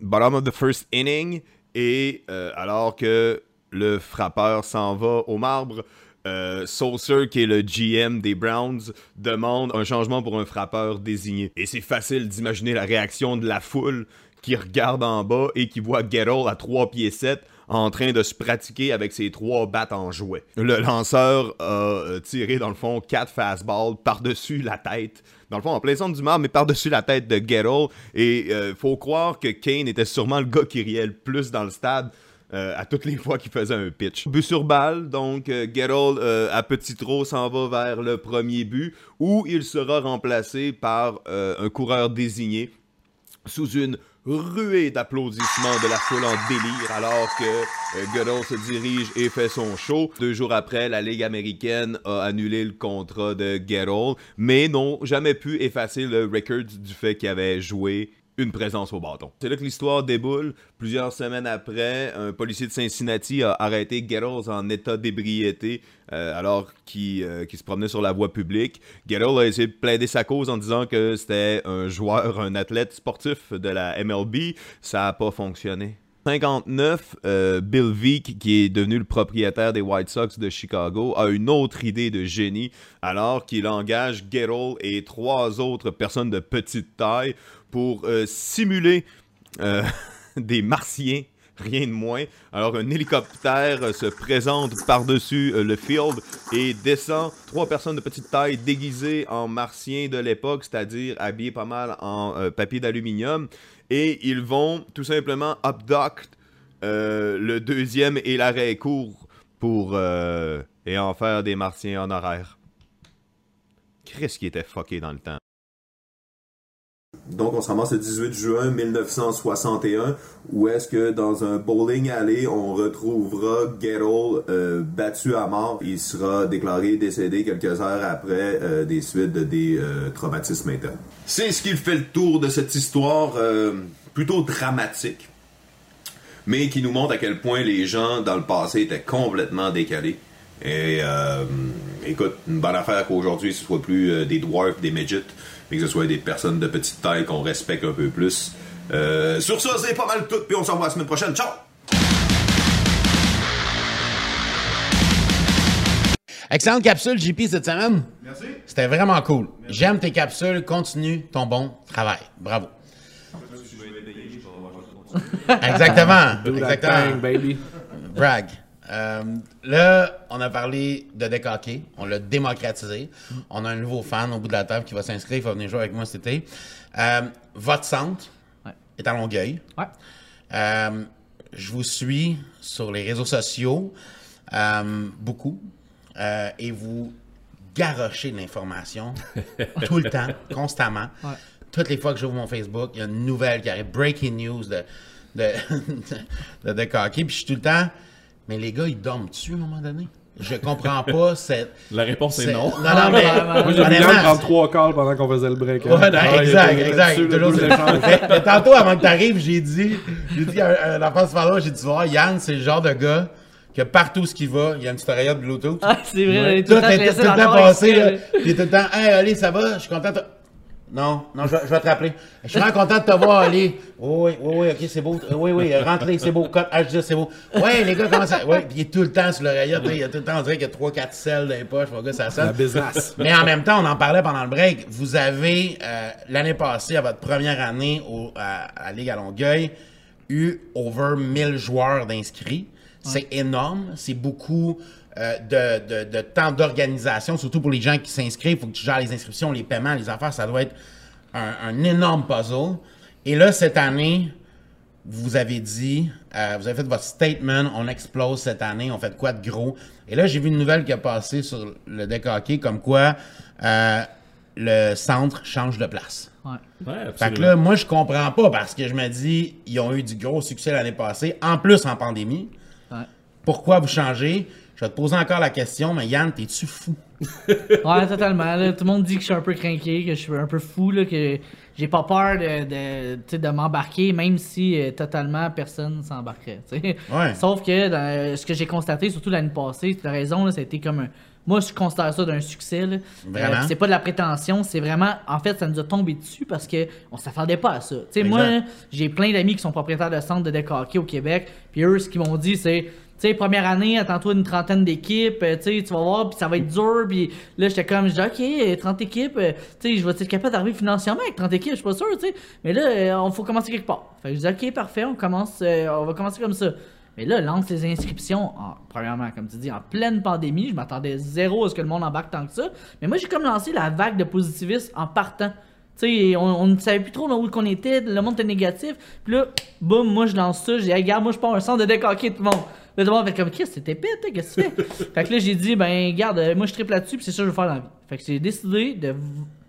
Bottom of the first inning, et euh, alors que le frappeur s'en va au marbre, euh, Saucer, qui est le GM des Browns, demande un changement pour un frappeur désigné. Et c'est facile d'imaginer la réaction de la foule qui regarde en bas et qui voit Gettle à 3 pieds 7 en train de se pratiquer avec ses trois battes en jouet. Le lanceur a euh, tiré, dans le fond, quatre fastballs par-dessus la tête. Dans le fond, en plein centre du marbre, mais par-dessus la tête de Gettle. Et euh, faut croire que Kane était sûrement le gars qui riait le plus dans le stade. euh, à toutes les fois qu'il faisait un pitch. But sur balle, donc euh, Gettle euh, à petit trot s'en va vers le premier but où il sera remplacé par un coureur désigné sous une ruée d'applaudissements de la foule en délire alors que euh, Goodall se dirige et fait son show. Deux jours après, la Ligue américaine a annulé le contrat de Goodall, mais n'ont jamais pu effacer le record du fait qu'il avait joué une présence au bâton. C'est là que l'histoire déboule. Plusieurs semaines après, un policier de Cincinnati a arrêté Gettles en état d'ébriété euh, alors qu'il euh, qu'il se promenait sur la voie publique. Gettles a essayé de plaider sa cause en disant que c'était un joueur, un athlète sportif de la MLB. Ça n'a pas fonctionné. 59, euh, Bill Veeck, qui est devenu le propriétaire des White Sox de Chicago, a une autre idée de génie alors qu'il engage Gettle et trois autres personnes de petite taille pour euh, simuler euh, des martiens, rien de moins. Alors un hélicoptère se présente par-dessus le field et descend trois personnes de petite taille déguisées en martiens de l'époque, c'est-à-dire habillées pas mal en papier d'aluminium. Et ils vont tout simplement abduct euh, le deuxième et l'arrêt court pour euh, et en faire des martiens en horaire. Qu'est-ce qui était fucké dans le temps? Donc, on se ramasse le 18 juin 1961, où est-ce que dans un bowling alley, on retrouvera Gettle euh, battu à mort. Il sera déclaré décédé quelques heures après euh, des suites de des euh, traumatismes internes. C'est ce qui fait le tour de cette histoire plutôt dramatique, mais qui nous montre à quel point les gens dans le passé étaient complètement décalés. Et écoute, une bonne affaire qu'aujourd'hui ce soit plus des dwarfs, des midgets, mais que ce soit des personnes de petite taille qu'on respecte un peu plus. Euh, sur ça, c'est pas mal tout, puis on se revoit la semaine prochaine. Ciao! Excellente capsule, JP, cette semaine. Merci. C'était vraiment cool. J'aime tes capsules. Continue ton bon travail. Bravo. Exactement. Exactement. Brag. Euh, là, on a parlé de deck hockey. On l'a démocratisé. On a un nouveau fan au bout de la table qui va s'inscrire. Il va venir jouer avec moi cet été. Euh, votre centre Ouais. est à Longueuil. Ouais. Euh, je vous suis sur les réseaux sociaux beaucoup et vous garochez de l'information tout le temps, constamment. Ouais. Toutes les fois que j'ouvre mon Facebook, il y a une nouvelle qui arrive, breaking news de, de, de, de hockey. Puis je suis tout le temps, mais les gars, ils dorment dessus à un moment donné. Je comprends pas cette. La réponse est non. Non, non, mais. Moi, j'ai Yann prendre trois calls pendant qu'on faisait le break. hein. Ouais, non, Ah, exact, exact. Toujours mais, mais tantôt, avant que tu arrives, j'ai dit, j'ai dit à enfant super là, j'ai dit, tu vois, Yann, c'est le genre de gars que partout ce qu'il va, il y a une petite oreillette Bluetooth. Ah, c'est vrai, j'allais tout Tout le temps est tout laisser le temps passé, là. Puis tout le temps, hey, allez, ça va, je suis content. Non, non, je, vais- je vais te rappeler. Je suis vraiment content de te voir aller. Oui, oui, oui, oui, ok, c'est beau. Euh, Oui, oui, rentre-les, c'est beau. Cut H10, c'est beau. Ouais, les gars, comment ça. Ouais, puis il est tout le temps sur l'oreillette. là, Il y a tout le temps, on dirait qu'il y a 3-4 selles dans les poches. Mon gars, ça La sonne. business. Mais en même temps, on en parlait pendant le break. Vous avez, euh, l'année passée, à votre première année au, à, à Ligue à Longueuil, eu over 1000 joueurs d'inscrits. C'est énorme. C'est beaucoup euh, de, de- de temps d'organisation, surtout pour les gens qui s'inscrivent. Il faut que tu gères les inscriptions, les paiements, les affaires. Ça doit être un, un énorme puzzle. Et là, cette année, vous avez dit, euh, vous avez fait votre statement, on explose cette année, on fait quoi de gros? Et là, j'ai vu une nouvelle qui a passé sur le deck hockey comme quoi euh, le centre change de place. Ouais. Ouais, Fait que là, moi, je comprends pas parce que je me dis, ils ont eu du gros succès l'année passée, en plus en pandémie. Ouais. Pourquoi vous changez? Je vais te poser encore la question, mais Yann, t'es-tu fou? Ouais, totalement. là. Tout le monde dit que je suis un peu craqué, que je suis un peu fou, là, que j'ai pas peur de, m'embarquer, même si euh, totalement personne s'embarquerait. Ouais. Sauf que dans, euh, ce que j'ai constaté, surtout l'année passée, tu as raison, là, ça a été comme un. Moi, je considère ça d'un succès. Euh, c'est pas de la prétention, c'est vraiment. En fait, ça nous a tombé dessus parce que on s'attendait pas à ça. Tu sais, moi, j'ai plein d'amis qui sont propriétaires de centres de deck hockey au Québec. Puis eux, ce qu'ils m'ont dit, c'est. Tu sais, première année, attends-toi une trentaine d'équipes, euh, tu sais, tu vas voir, puis ça va être dur, puis là, j'étais comme, je dis, ok, euh, 30 équipes, euh, tu sais, je vais être capable d'arriver financièrement avec 30 équipes, je suis pas sûr, tu sais, mais là, euh, on faut commencer quelque part. Fait que je dis, ok, parfait, on commence, euh, on va commencer comme ça. Mais là, lance les inscriptions, en, premièrement, comme tu dis, en pleine pandémie, je m'attendais zéro à ce que le monde embarque tant que ça, mais moi, j'ai comme lancé la vague de positivisme en partant. Tu sais, on, ne savait plus trop dans où qu'on était, le monde était négatif. Puis là, boum, moi je lance ça, j'ai dit, Hey, regarde, moi je pars un centre de deck hockey, tout le monde. Là, tout le monde fait comme, qu'est-ce que c'était pète, qu'est-ce que tu fais? fait que là, j'ai dit, ben, regarde, euh, moi je triple là-dessus, puis c'est ça que je veux faire dans la vie. Fait que j'ai décidé de,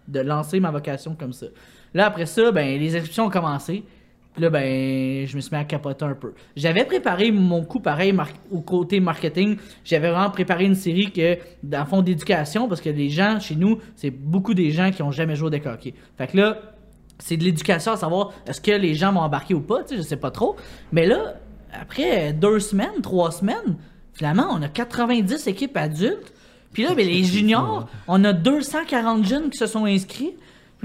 de lancer ma vocation comme ça. Là, après ça, ben, les inscriptions ont commencé. Puis là, ben, je me suis mis à capoter un peu. J'avais préparé mon coup pareil au côté marketing. J'avais vraiment préparé une série que, dans le fond, d'éducation, parce que les gens, chez nous, c'est beaucoup des gens qui ont jamais joué au deck hockey. Fait que là, c'est de l'éducation à savoir est-ce que les gens vont embarquer ou pas, tu sais, je sais pas trop. Mais là, après deux semaines, trois semaines, finalement, on a 90 équipes adultes. Puis là, ben, les juniors, on a 240 jeunes qui se sont inscrits.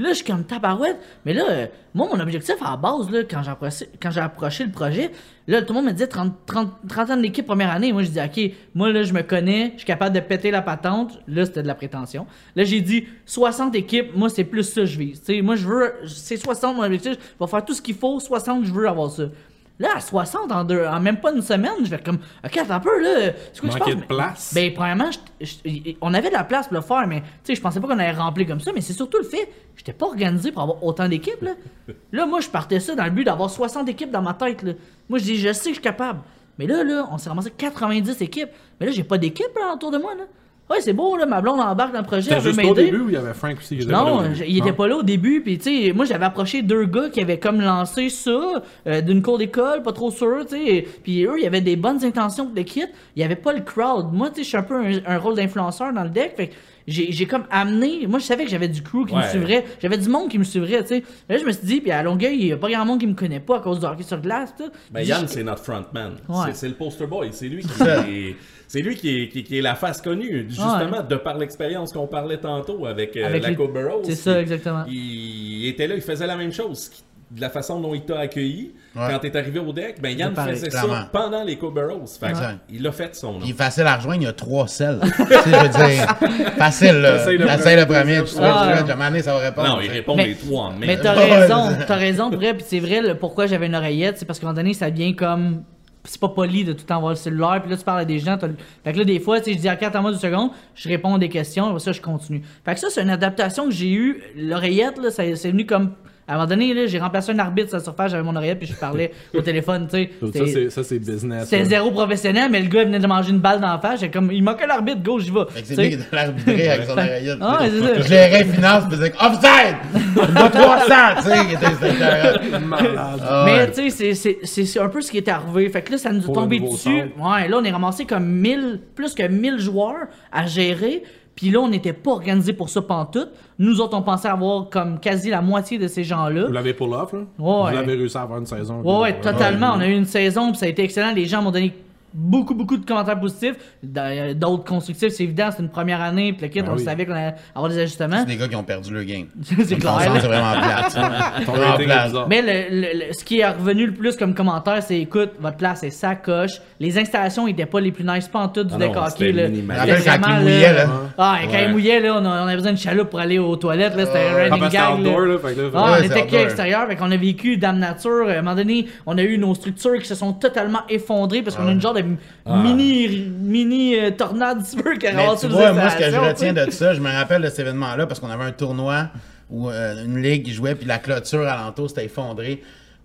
Là, je suis comme tabarouette. Mais là, euh, moi, mon objectif à la base, là, quand j'ai approché, quand j'ai approché le projet, là, tout le monde me disait 30, 30, 30 ans d'équipe première année. Moi, je dis, OK, moi, là, je me connais, je suis capable de péter la patente. Là, c'était de la prétention. Là, j'ai dit 60 équipes, moi, c'est plus ça que je vise. Moi, je veux, c'est 60 mon objectif. Je vais faire tout ce qu'il faut. 60, je veux avoir ça. Là, à 60, en, deux, en même pas une semaine, je vais comme, OK, attends un peu, là. C'est quoi tu de place. Ben, premièrement, je- je- on avait de la place pour le faire, mais tu sais, je pensais pas qu'on allait remplir comme ça, mais c'est surtout le fait, j'étais pas organisé pour avoir autant d'équipes, là. Là, moi, je partais ça dans le but d'avoir 60 équipes dans ma tête, là. Moi, je dis, je sais que je suis capable. Mais là, là, on s'est ramassé 90 équipes. Mais là, j'ai pas d'équipe, là, autour de moi, là. Ouais, c'est beau, là, ma blonde embarque dans le projet, C'était juste au m'aider. début où il y avait Frank aussi qui était Non, pas là il était Non? pas là au début, puis tu sais, moi j'avais approché deux gars qui avaient comme lancé ça euh, d'une cour d'école, pas trop sûr, tu sais, puis eux, il y avait des bonnes intentions pour le kit, il y avait pas le crowd. Moi, tu sais, je suis un peu un, un rôle d'influenceur dans le deck, fait que j'ai j'ai comme amené, moi je savais que j'avais du crew qui me suivrait, j'avais du monde qui me suivrait, tu sais. Là, je me suis dit, puis à Longueuil, il y a pas grand monde qui me connaît pas à cause du hockey sur glace, tout. Ben, Yann, c'est notre frontman. Ouais. C'est- C'est le poster boy. C'est lui qui c'est lui qui est, qui, qui est la face connue. Justement, de par l'expérience qu'on parlait tantôt avec, euh, Avec la les- Burroughs. C'est ça, exactement. Il, il était là, il faisait la même chose. De la façon dont il t'a accueilli Ouais. quand t'es arrivé au deck, ben Yann pareil, faisait clairement. ça pendant les. Fait Exact. il a fait son nom. Il est facile à rejoindre, il y a trois selles. tu sais, je veux dire, facile, là. Essaye le premier, tu Ah, année, ça va répondre. Non, il répond Mais- les trois en Mais t'as raison, t'as raison, vrai, puis c'est vrai, le pourquoi j'avais une oreillette, c'est parce qu'à un moment donné, ça devient comme. C'est pas poli de tout le temps avoir le cellulaire, puis là, tu parles à des gens. Fait que là, des fois, sais, je dis, OK, attends-moi deux secondes, je réponds à des questions, après ça, je continue. Fait que ça, c'est une adaptation que j'ai eue. L'oreillette, là, c'est venu comme. À un moment donné, là, j'ai remplacé un arbitre sur la surface, j'avais mon oreillette, puis je parlais au téléphone, tu sais. Ça, c'est- business. C'était là. zéro professionnel, mais le gars il venait de manger une balle dans la face. J'ai comme, il manquait l'arbitre, go, j'y vais. Fait que c'est qui est l'arbitré avec son oreillette. Ah, ouais, c'est ça. Je gérais finance, puis c'est offside! Il doit 300, tu sais, il était- c'était Malade. Ah, Mais ouais. tu sais, c'est- c'est- c'est c'est un peu ce qui est arrivé. Fait que là, ça nous le tombé dessus. Ouais, là, on est ramassé comme 1000, plus que 1000 joueurs à gérer. Puis là, on n'était pas organisé pour ça pantoute. Nous autres, on pensait avoir comme quasi la moitié de ces gens-là. Vous l'avez pull off, là? Ouais. Vous l'avez réussi à avoir une saison. Ouais, ouais, totalement. On a eu une saison, puis ça a été excellent. Les gens m'ont donné beaucoup, beaucoup de commentaires positifs. D'autres constructifs, c'est évident, c'est une première année, puis le kit, Ben on oui. savait qu'on allait avoir des ajustements. C'est des gars qui ont perdu le game. c'est clair. C'est vraiment plate. Vraiment. Mais le, le- le- ce qui est revenu le plus comme commentaire, c'est écoute, votre place est sacoche. Les installations étaient pas les plus nice pas en tout du Ah deck hockey. là. quand il vraiment, mouillait, là. Ah, et quand Ouais. il mouillait, là, on, a- on avait besoin de chaloupe pour aller aux toilettes. Là, c'était un Ah, running gag. outdoor, là. là, fait que là, Ah, Ouais, on était qu'à l'extérieur, fait qu'on a vécu Dame Nature. À un moment donné, on a eu nos structures qui se sont totalement effondrées parce qu'on a une genre de mini, mini euh, tornade, si tu veux, qui vois, moi, ce que je retiens de ça, je me rappelle de cet événement-là parce qu'on avait un tournoi où euh, une ligue jouait, puis la clôture alentour s'était effondrée.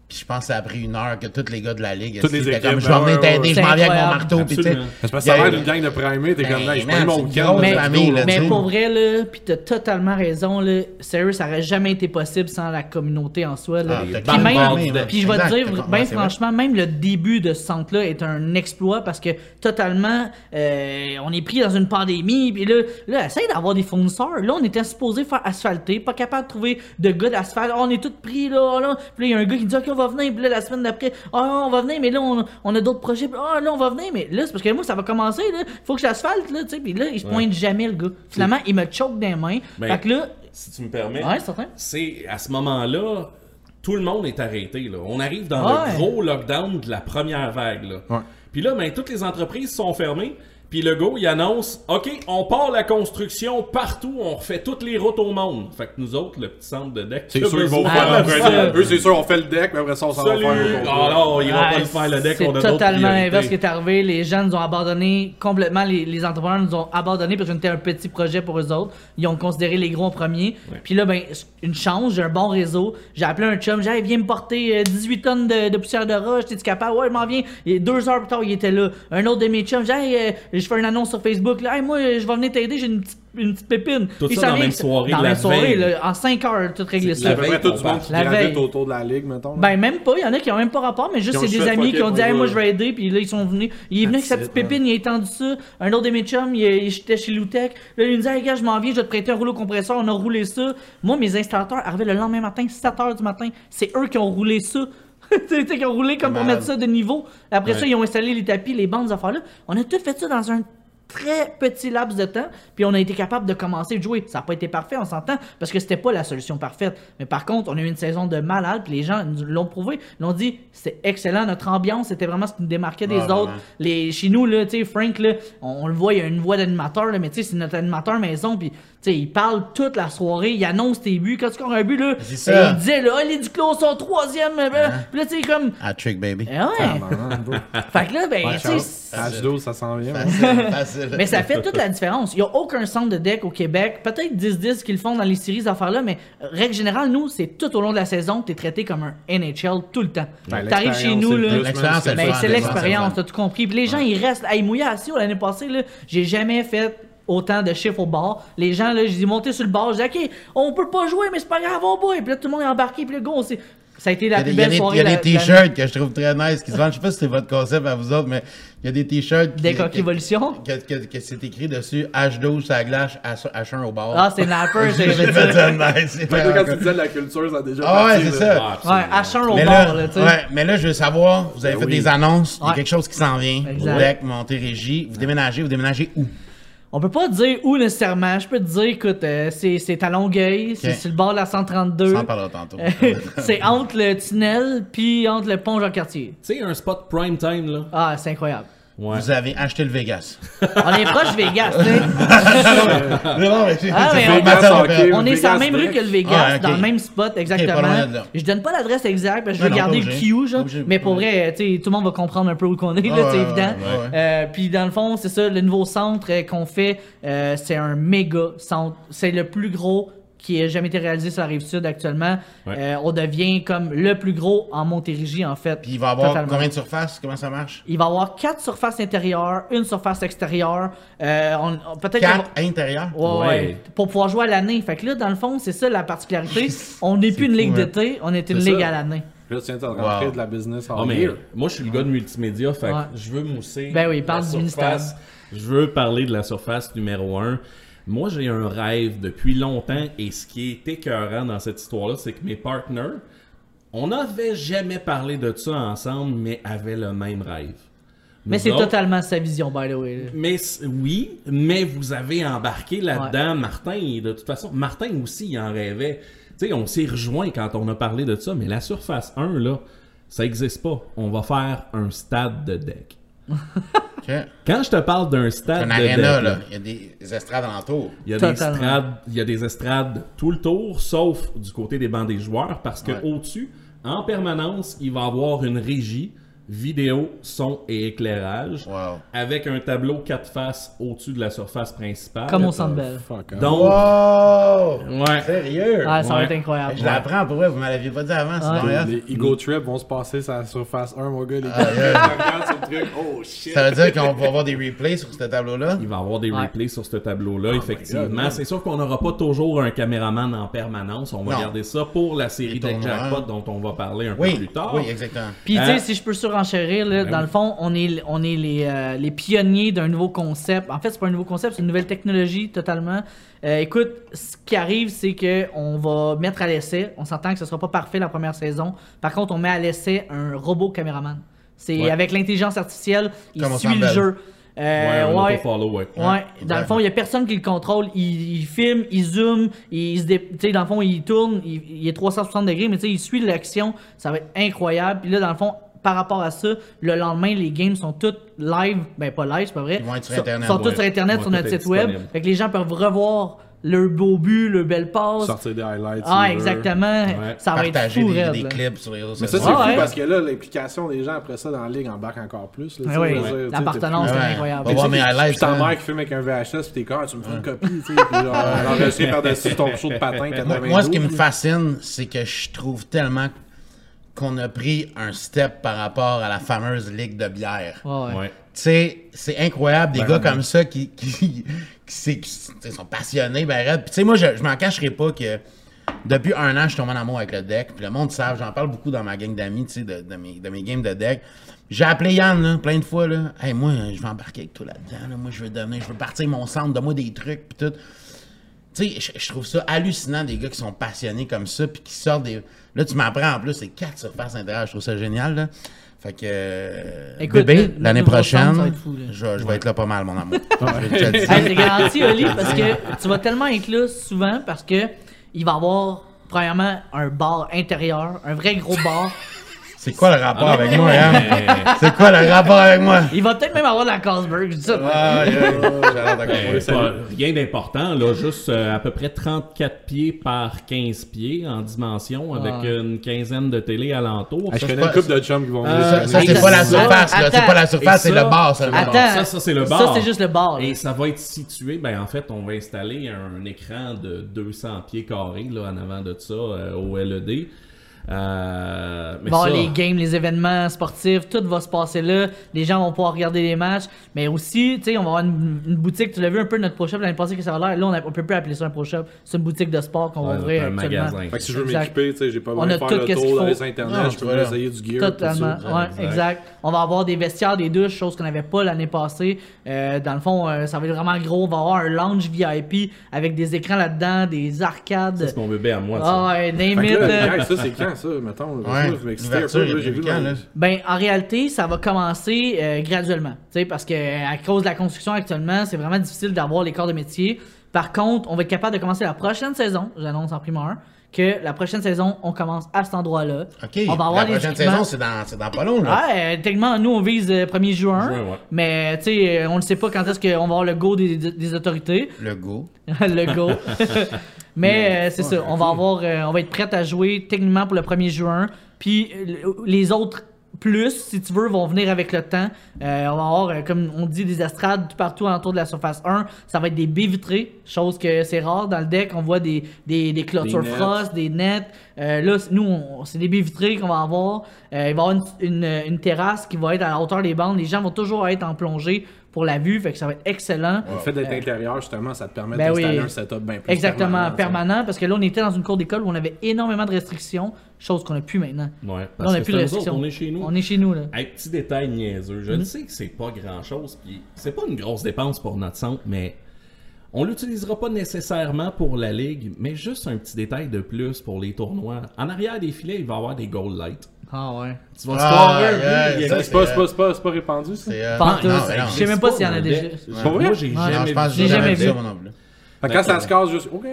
Puis je pense que ça a pris une heure que tous les gars de la ligue. Toutes les équipes, comme, je vais ben venir ouais, t'aider, ouais. je m'en viens avec mon marteau. Puis tu sais, Absolument. C'est parce que ça a l'air d'une gang de primés, t'es comme, Ben, hey, je prends mon grosse let's famille, là, Mais pour vrai, là, pis t'as totalement raison, là, sérieux, ça aurait jamais été possible sans la communauté en soi, là. Ah, Puis même, puis je vais te dire, ben franchement, même le début de ce centre-là est un exploit parce que totalement, euh, on est pris dans une pandémie, puis là, là, essaye d'avoir des fournisseurs. Là, on était supposé faire asphalter, pas capable de trouver de gars d'asphalte. On est tous pris, là, là. Puis là, il y a un gars qui dit, OK, on va venir, puis là, la semaine d'après, ah, on va venir, mais là, on, on a d'autres projets, puis ah, là, on va venir, mais là, c'est parce que moi, ça va commencer, là. Faut que j'asphalte, là, tu sais, puis là, il se pointe jamais, le gars. Finalement, il me choque des mains. Ben, fait que là, Si tu me permets, ouais, c'est certain. c'est à ce moment-là, tout le monde est arrêté. Là. On arrive dans Ouais. le gros lockdown de la première vague. Là. Ouais. Puis là, ben, toutes les entreprises sont fermées. Puis le gars, il annonce OK, on part la construction partout, on refait toutes les routes au monde. Fait que nous autres, le petit centre de deck. C'est sûr, ils vont faire c'est un. Eux, c'est sûr, on fait le deck, mais après ça, on s'en va faire un non, ils vont pas le faire le deck, C'est on a d'autres totalement l'inverse qui est arrivé. Les gens nous ont abandonné complètement. Les, les entrepreneurs nous ont abandonné parce qu'on était un petit projet pour eux autres. Ils ont considéré les gros en premier. Ouais. Puis là, ben, une chance, j'ai un bon réseau. J'ai appelé un chum, j'ai dit, viens me porter euh, 18 tonnes de, de poussière de roche. T'es-tu capable? Ouais, je m'en viens. Et deux heures plus tard, il était là. Un autre de mes chums, j'ai euh, je fais une annonce sur Facebook. Là, Hey, moi, je vais venir t'aider. J'ai une petite, une petite pépine. Tout Il ça s'en dans la même soirée Dans de la la même soirée, veille. là, en 5 heures, tout réglé ça. Peu près tout du monde qui La gravite veille. autour de la ligue, mettons. là. Ben même pas, il y en a qui ont même pas rapport, mais juste c'est des amis qui ont dit hey, moi je vais aider, puis là ils sont venus. Il est venu avec sa petite it, pépine, il a étendu ça. Un autre de mes chums, j'étais chez Loutech. Là il me dit hey gars, je m'en viens, je vais te prêter un rouleau compresseur, on a roulé ça. Moi mes installateurs arrivaient le lendemain matin, 7h du matin, c'est eux qui ont roulé ça. tu sais, qui ont roulé comme pour mettre ça de niveau. Après Ouais. ça, ils ont installé les tapis, les bandes, affaires-là. On a tout fait ça dans un très petit laps de temps, puis on a été capable de commencer de jouer. Ça n'a pas été parfait, on s'entend, parce que c'était pas la solution parfaite. Mais par contre, on a eu une saison de malade, puis les gens nous l'ont prouvé, ils l'ont dit, c'est excellent, notre ambiance, c'était vraiment ce qui nous démarquait des Ouais, autres. Les, chez nous, là, tu sais, Frank, là, on, on le voit, il y a une voix d'animateur, là, mais tu sais, c'est notre animateur maison, puis tu sais, il parle toute la soirée, il annonce tes buts. Quand tu scores un but, là, ça. il disait, là, Ah, les Duclos sont troisième, euh, ben, puis là, tu sais, comme, Ah, trick, baby. eh ouais. fait que là, ben, tu sais, H12, ça s'en vient. Facile, facile. mais ça fait toute la différence. Il n'y a aucun centre de deck au Québec. Peut-être 10-10 qu'ils font dans les séries, ces affaires-là, mais règle générale, nous, c'est tout au long de la saison, tu es traité comme un NHL tout le temps. Ben, T'arrives chez nous, là. c'est Ben, l'expérience, t'as tout compris. Puis les gens, ils restent. Hey, mouillé à Sio, l'année passée, là, j'ai jamais fait autant de chiffres au bar. Les gens, là, j'ai monté sur le bar, j'ai dit, OK, on peut pas jouer, mais c'est pas grave, on boit. Puis là, tout le monde est embarqué, puis le gars, on s'est- Ça a été la plus il y a belle des, soirée. il y a de des t-shirts que je trouve très nice qui se vendent. Je sais pas si c'est votre concept à vous autres, mais il y a des t-shirts. qui- Des coques évolution. Que, que, que c'est écrit dessus H12 à glace, H1 au bar. Ah, c'est Napper, J'ai c'est fait ça nice. quand tu disais de la culture, ça a déjà Ah ouais, parti, c'est ça. Ouais, H1 au Mais bar, là, tu sais. ouais, mais là, je veux savoir, vous avez Ben fait des annonces, il y a quelque chose qui s'en vient. Exact. Deck, Montérégie, vous déménagez, vous déménagez où? On peut pas dire où nécessairement. Je peux te dire, écoute, euh, c'est, c'est à Longueuil, c'est sur le bord de la 132. Ça en parlera tantôt. c'est entre le tunnel puis entre le pont Jean-Cartier. Tu sais, un spot prime time, là. Ah, c'est incroyable. Ouais. Vous avez acheté le Vegas. On est proche Vegas, tu sais. non, mais Ah, mais c'est on- opérée. On est sur la même Vegas rue que le Vegas, Ah, dans le même spot exactement. là. je donne pas l'adresse exacte parce que je veux non, garder le. Q, genre. Mais pour vrai, tu sais, tout le monde va comprendre un peu où qu'on est, c'est ouais, évident. ouais, ouais. Euh, puis dans le fond, c'est ça, le nouveau centre euh, qu'on fait, euh, c'est un méga centre. C'est le plus gros qui a jamais été réalisé sur la rive sud actuellement. Ouais. Euh, on devient comme le plus gros en Montérégie, en fait. Puis il va avoir Totalement. combien de surface? Comment ça marche? Il va avoir quatre surfaces intérieures, une surface extérieure. Euh, on- on- peut-être qu'on va- Quatre intérieurs? Ouais, ouais. Ouais. Pour pouvoir jouer à l'année. Fait que là, dans le fond, c'est ça la particularité. On n'est plus une ligue hein. d'été, on est une ligue ça. à l'année. Là, tu viens de rentrer Wow. de la business en Ah, mais moi, je suis le gars de multimédia, fait que je veux mousser. Ben oui, la parle du surface. ministère. Je veux parler de la surface numéro 1. Moi, j'ai un rêve depuis longtemps et ce qui est écœurant dans cette histoire-là, c'est que mes partners, on n'avait jamais parlé de ça ensemble, mais avaient le même rêve. Mais c'est autres- totalement sa vision, by the way. Mais oui, mais vous avez embarqué là-dedans, Martin. Et de toute façon, Martin aussi, il en rêvait. Tu sais, on s'est rejoint quand on a parlé de ça, mais la surface 1, là, ça existe pas. On va faire un stade de deck. Quand je te parle d'un stade de deck, là. Il y a des, des estrades alentour. il y, a des estrades, il y a des estrades tout le tour, sauf du côté des bancs des joueurs, parce que Ouais. au-dessus, en permanence, il va y avoir une régie, vidéo, son et éclairage, Wow. avec un tableau quatre faces au-dessus de la surface principale. Comme au Centre Bell. Fuck, hein. Donc, Wow! ouais. Sérieux? Ah, ça va Ouais. être incroyable. Je l'apprends pour vrai, vous me l'aviez pas dit avant, c'est Ouais. bon, Les Ego Trip vont se passer sur la surface 1, mon gars. Les Ah, gars, sur le truc. Oh shit. Ça veut dire qu'on va avoir des replays sur ce tableau-là? Il va y avoir des Ouais. replays sur ce tableau-là, effectivement. God, man. C'est sûr qu'on n'aura pas toujours un caméraman en permanence. On va Non. garder ça pour la série Les tournois. Jackpot dont on va parler un Oui, peu plus tard. oui, exactement. Puis, tu Euh, sais, si je peux surenchérir, là, ben dans oui. le fond, on est, on est les, euh, les pionniers d'un nouveau concept. En fait, c'est pas un nouveau concept, c'est une nouvelle technologie totalement. Euh, écoute, ce qui arrive, c'est que on va mettre à l'essai. On s'entend que ce sera pas parfait la première saison. Par contre, on met à l'essai un robot caméraman. C'est Ouais. avec l'intelligence artificielle, il Comme suit le jeu. Euh, ouais, ouais. auto-follow, ouais. Ouais, dans le fond, il y a personne qui le contrôle. Il, il filme, il zoome, il se dé... dans le fond, il tourne, il, il est 360 degrés, mais tu sais, il suit l'action. Ça va être incroyable. Puis là, dans le fond, par rapport à ça, le lendemain, les games sont toutes live. Ben, pas live, c'est pas vrai. Ils vont être sur Sont- Internet, Sont tous ouais. sur Internet, sur notre être site web. Fait que les gens peuvent revoir leur beau but, leur belle passe. Sortir des highlights. Ah, exactement. Ouais. Ça va être Partager fou, des, raide, des clips sur les réseaux Mais ça, c'est fou ouais. parce que là, l'implication des gens après ça dans la ligue embarque encore plus. Là, dire, l'appartenance, c'est incroyable. Mes plus- highlights. Puis ta hein. mère qui filme avec un VHS, puis t'es comme, Ah, tu me fais une copie, tu sais, puis par-dessus ton show de patin Moi, 92. moi, ce qui me fascine, c'est que je trouve tellement qu'on a pris un step par rapport à la fameuse ligue de bière. Ouais, ouais. Ouais. Tu sais, c'est incroyable, des Ben, gars ben. comme ça qui, qui, qui, sont passionnés, ben tu sais, moi, je, je m'en cacherai pas que depuis un an, je suis tombé en amour avec le deck. Puis le monde savent, j'en parle beaucoup dans ma gang d'amis, tu sais, de, de mes, de mes games de deck. J'ai appelé Yann, là, plein de fois, là. Hey, moi, je vais embarquer avec toi là-dedans, là. Moi, je veux devenir, je veux partir mon centre, donne-moi des trucs, puis tout. Tu sais, je, je trouve ça hallucinant, des gars qui sont passionnés comme ça, puis qui sortent des. Là, tu m'apprends en plus, c'est quatre surfaces intérieures, je trouve ça génial, là. Fait que. euh, Écoute, bébé, l'année prochaine, être fou, je, je vais être là pas mal, mon amour. c'est garanti, Oli, parce que tu vas tellement être là souvent parce que il va y avoir, premièrement, un bar intérieur, un vrai gros bar. C'est quoi le rapport Ah, avec moi, hein? C'est quoi le rapport avec moi? Il va peut-être même avoir de la Carlsberg, je dis ça. Ah, yeah, j'ai l'air d'accord. Euh, pas- rien d'important, là, juste euh, à peu près 34 pieds par 15 pieds en dimension, avec une quinzaine de télé alentour. Ah, je connais c'est une pas- couple de chums qui vont Euh, venir. Ça, c'est pas la surface, là. C'est pas la surface, c'est le bar seulement. Attends. Ça, ça c'est le bar. Ça, c'est juste le bar. Et ça va être situé, ben en fait, on va installer un écran de 200 pieds carrés là, en avant de ça euh, au LED. Euh, mais Bon, ça, les games, les événements sportifs, tout va se passer là. Les gens vont pouvoir regarder les matchs. Mais aussi, tu sais, on va avoir une, une boutique. Tu l'as vu un peu notre Pro Shop l'année passée que ça va l'air. Là, on, a- on peut plus appeler ça un Pro Shop. C'est une boutique de sport qu'on va Ouais, ouvrir un magasin. Fait que si je veux Exact. m'équiper, tu sais, j'ai pas On besoin de a faire tout le tour dans les internet, Non, je peux voilà. essayer du gear. tout Totalement, ça. ouais, exact. On va avoir des vestiaires, des douches, chose qu'on n'avait pas l'année passée. Euh, dans le fond, euh, ça va être vraiment gros. On va avoir un lounge VIP avec des écrans là-dedans, des arcades. c'est mon bébé à moi. ça. Ah ouais, name it. euh, ça, c'est quand, ça, mettons? Ouais. Ben, en réalité, ça va commencer euh, graduellement. Tu sais, parce que euh, à cause de la construction actuellement, c'est vraiment difficile d'avoir les corps de métier. Par contre, on va être capable de commencer la prochaine saison, j'annonce en primeur, que la prochaine saison, on commence à cet endroit-là. OK. On va avoir la prochaine équipements. saison, c'est dans, c'est dans pas long, là. Ouais, techniquement, nous, on vise euh, 1er juin. Juin, ouais. Mais, tu sais, euh, on ne sait pas quand est-ce qu'on va avoir le go des, autorités. Le go. le go. Mais euh, c'est ça, on va avoir, euh, on va être prêt à jouer techniquement pour le 1er juin. Puis les autres plus, si tu veux, vont venir avec le temps. Euh, on va avoir, euh, comme on dit, des estrades tout partout autour de la surface 1. Ça va être des baies vitrées, chose que c'est rare dans le deck. On voit des, des, des clôtures Des frost, des nets. Euh, là, nous, c'est des baies vitrées qu'on va avoir. Euh, il va y avoir une, une- une terrasse qui va être à la hauteur des bandes. Les gens vont toujours être en plongée pour la vue, fait que ça va être excellent. Le fait d'être intérieur, justement, ça te permet Ben d'installer oui. un setup bien plus Exactement, permanent, permanent, parce que là, on était dans une cour d'école où on avait énormément de restrictions, chose qu'on n'a plus maintenant. Ouais, Là, parce on n'a que plus de autres, restrictions. on est chez nous. On est chez nous, là. Hey, petit détail niaiseux. Je Mhm. le sais que c'est pas grand chose, puis c'est pas une grosse dépense pour notre centre, mais on l'utilisera pas nécessairement pour la ligue, mais juste un petit détail de plus pour les tournois. En arrière des filets, il va y avoir des goal lights. Ah ouais. Tu vas Ah, scorer un ouais, but, il y a- Ça, C'est pas, pas, répandu, ça? Euh, non, non, Je sais même pas s'il y en a déjà. Pas vrai? Moi, j'ai jamais J'ai jamais jamais vu Fait que quand ça se casse, juste, OK.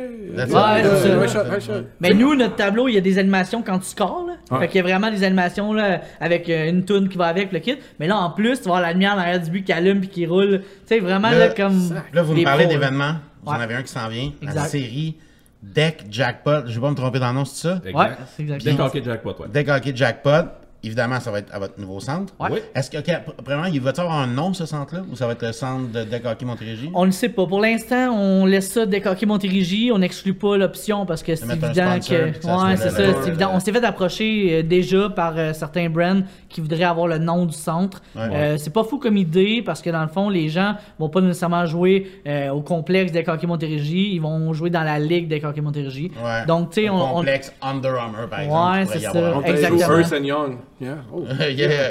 Mais nous, notre tableau, il y a des animations quand tu scores. Là. Ouais. Fait qu'il y a vraiment des animations là, avec euh, une tune qui va avec le kit. Mais là, en plus, tu avoir la lumière derrière du but qui allume puis qui roule. Tu sais, vraiment, Là, là, comme. Là, vous me parlez d'événements. Vous en avez un qui s'en vient. La série Deck Jackpot. Je vais pas me tromper dans le nom, c'est ça? Exact. Ouais, c'est exactement. Deck Hockey Jackpot, ouais. Deck Hockey Jackpot. Évidemment, ça va être à votre nouveau centre. Ouais. Oui. Est-ce que, ok, premièrement, il va-t-il avoir un nom, ce centre-là? Ou ça va être le centre de Deck Hockey Montérégie? On le sait pas. Pour l'instant, on laisse ça décoquer Montérégie. On n'exclus pas l'option parce que c'est évident sponsor, que. que Ouais, c'est ça, c'est évident. On s'est fait approcher euh, déjà par euh, certains brands qui voudraient avoir le nom du centre. Ouais. Euh, c'est pas fou comme idée parce que dans le fond, les gens vont pas nécessairement jouer euh, au complexe décoquer Montérégie. Ils vont jouer dans la ligue décoquer Montérégie. Ouais. Donc, tu sais, on. on- complexe Under Armour, par Ouais, exemple. pourrait c'est ça. On Exactement. joué Ernst Young. Yeah. Oh. yeah.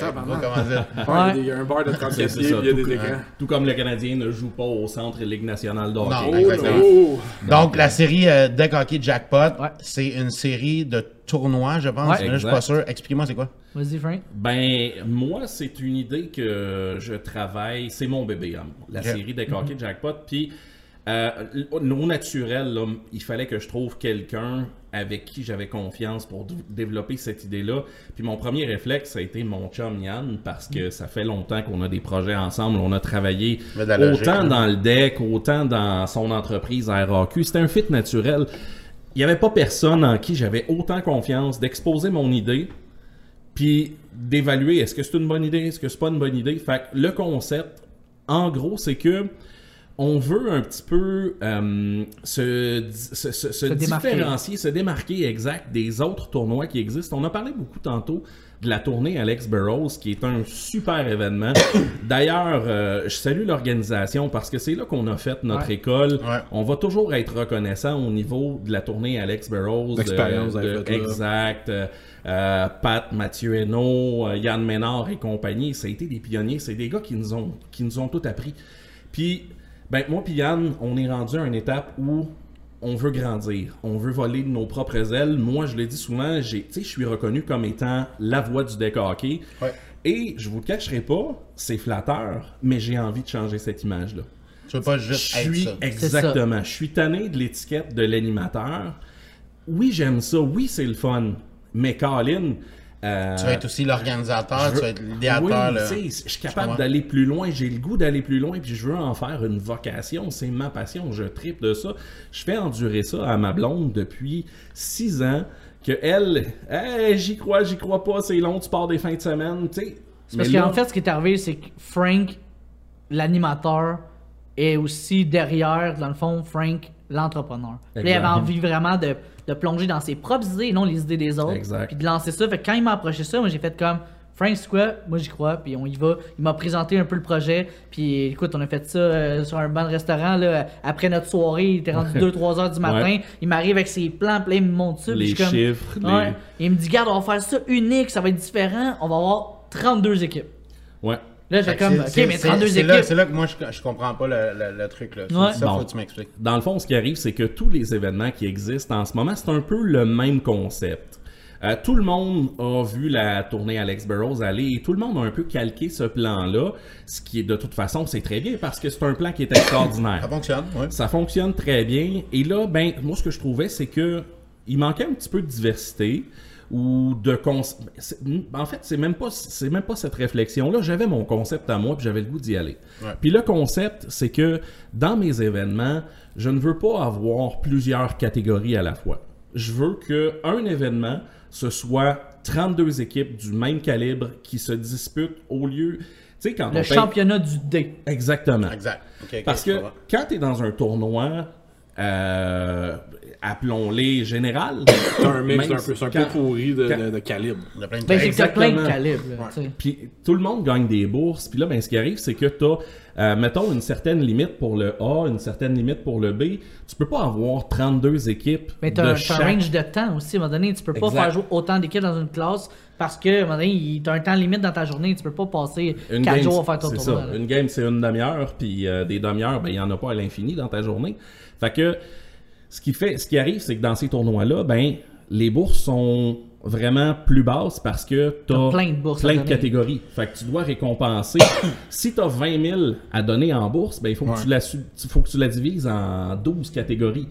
Ouais, Il y a un bar de 30 C'est pieds, il y a Tout, des écrans. tout comme le Canadien ne joue pas au centre Ligue nationale de hockey. Non, Oh, exactement. oh. Donc, la série euh, Deck Hockey Jackpot, Ouais. c'est une série de tournois, je pense. Ouais. Mais là, je suis pas sûr. Explique-moi, c'est quoi? Vas-y, Frank. Ben, moi, c'est une idée que je travaille. C'est mon bébé, hein, la série des Hockey Jackpot. Puis, euh, au naturel, là, il fallait que je trouve quelqu'un avec qui j'avais confiance pour développer cette idée-là. Puis mon premier réflexe, ça a été mon chum Yann, parce que ça fait longtemps qu'on a des projets ensemble. On a travaillé autant dans le deck, autant dans son entreprise RAQ. C'était un fit naturel. Il n'y avait pas personne en qui j'avais autant confiance d'exposer mon idée, puis d'évaluer est-ce que c'est une bonne idée, est-ce que c'est pas une bonne idée? Fait que le concept, en gros, c'est que on veut un petit peu euh, se, se, se- se démarquer. différencier, se démarquer exact des autres tournois qui existent. On a parlé beaucoup tantôt de la tournée Alex Burrows, qui est un super événement. D'ailleurs, euh, je salue l'organisation parce que c'est là qu'on a fait notre Ouais. école. Ouais. On va toujours être reconnaissant au niveau de la tournée Alex Burrows. L'expérience là. Exact. Euh, euh, Pat, Mathieu Hainaut, euh, Yann Ménard et compagnie, ça a été des pionniers. C'est des gars qui nous ont, qui nous ont tout appris. Puis, ben, moi puis Yann, on est rendu à une étape où on veut grandir. On veut voler de nos propres ailes. Moi, je le dis souvent, j'ai, tu sais, je suis reconnu comme étant la voix du deck hockey. Ouais. Et je vous le cacherai pas, c'est flatteur, mais j'ai envie de changer cette image-là. Tu veux pas Je juste être suis ça. exactement. Je suis tanné de l'étiquette de l'animateur. Oui, j'aime ça. Oui, c'est le fun. Mais Colin, euh, Tu vas être aussi l'organisateur, tu vas être l'idéateur. oui, je suis capable d'aller plus loin, j'ai le goût d'aller plus loin, puis je veux en faire une vocation, c'est ma passion, je tripe de ça. Je fais endurer ça à ma blonde depuis six ans, que elle, Hey, j'y crois, j'y crois pas, c'est long, tu pars des fins de semaine, tu sais. Parce là- qu'en fait, ce qui est arrivé, c'est que Frank, l'animateur, est aussi derrière, dans le fond, Frank, l'entrepreneur. Puis il avait envie vraiment de, de plonger dans ses propres idées et non les idées des autres. Exact. Puis de lancer ça. Fait que quand il m'a approché ça, moi, j'ai fait comme. Frank, c'est quoi? Moi, j'y crois, puis on y va. Il m'a présenté un peu le projet, puis écoute, on a fait ça euh, sur un banc de restaurant, là, après notre soirée, il était rendu 2-3 heures du matin, Ouais. il m'arrive avec ses plans, puis il me montre ça, puis Les comme... chiffres, les- Ouais. Il me dit, garde, on va faire ça unique, ça va être différent, on va avoir 32 équipes. Ouais. Là, j'ai comme, c'est- ok, c'est- mais c'est- 32 c'est équipes. là- C'est là que moi, je, je comprends pas le, le- le truc. Là. Ouais. Ça, Bon. faut que tu m'expliques. Dans le fond, ce qui arrive, c'est que tous les événements qui existent en ce moment, c'est un peu le même concept. Euh, tout le monde a vu la tournée Alex Burrows aller et tout le monde a un peu calqué ce plan-là, ce qui est de toute façon, c'est très bien parce que c'est un plan qui est extraordinaire. Ça fonctionne, oui. Ça fonctionne très bien. Et là, ben, moi, ce que je trouvais, c'est que il manquait un petit peu de diversité ou de En fait, c'est même pas, c'est même pas cette réflexion-là. J'avais mon concept à moi, puis j'avais le goût d'y aller. Ouais. Puis le concept, c'est que dans mes événements, je ne veux pas avoir plusieurs catégories à la fois. Je veux que un événement, ce soit 32 équipes du même calibre qui se disputent au lieu. Tu sais, quand on Le paye- championnat du D. Exactement. Exact. Parce que quand tu es dans un tournoi, euh, appelons-les général, C'est un mix même un peu, c'est un peu pourri de, quand- de- de calibre. Il y a plein de Ben, c'est que t'as plein de calibres, tu. Puis tout le monde gagne des bourses. Puis là, ben, ce qui arrive, c'est que tu as, mettons, une certaine limite pour le A, une certaine limite pour le B. Tu peux pas avoir 32 équipes Mais de t'as un, t'as chaque... un range de temps aussi, à un moment donné. Tu peux pas Exact. faire jouer autant d'équipes dans une classe parce que, à un moment donné, il- t'as un temps limite dans ta journée. Tu peux pas passer Une 4 game, jours à faire ton c'est tournoi. ça. Une game, c'est une demi-heure, puis euh, des demi-heures, ben, il n'y en a pas à l'infini dans ta journée. Fait que ce qui fait, ce qui arrive, c'est que dans ces tournois-là, ben, les bourses sont vraiment plus basses parce que tu T'as as plein de bourses plein de catégories. Fait que tu dois récompenser. si tu as 20 000 à donner en bourse, ben, il faut, que Ouais. tu la, su- tu- faut que tu la divises en 12 catégories.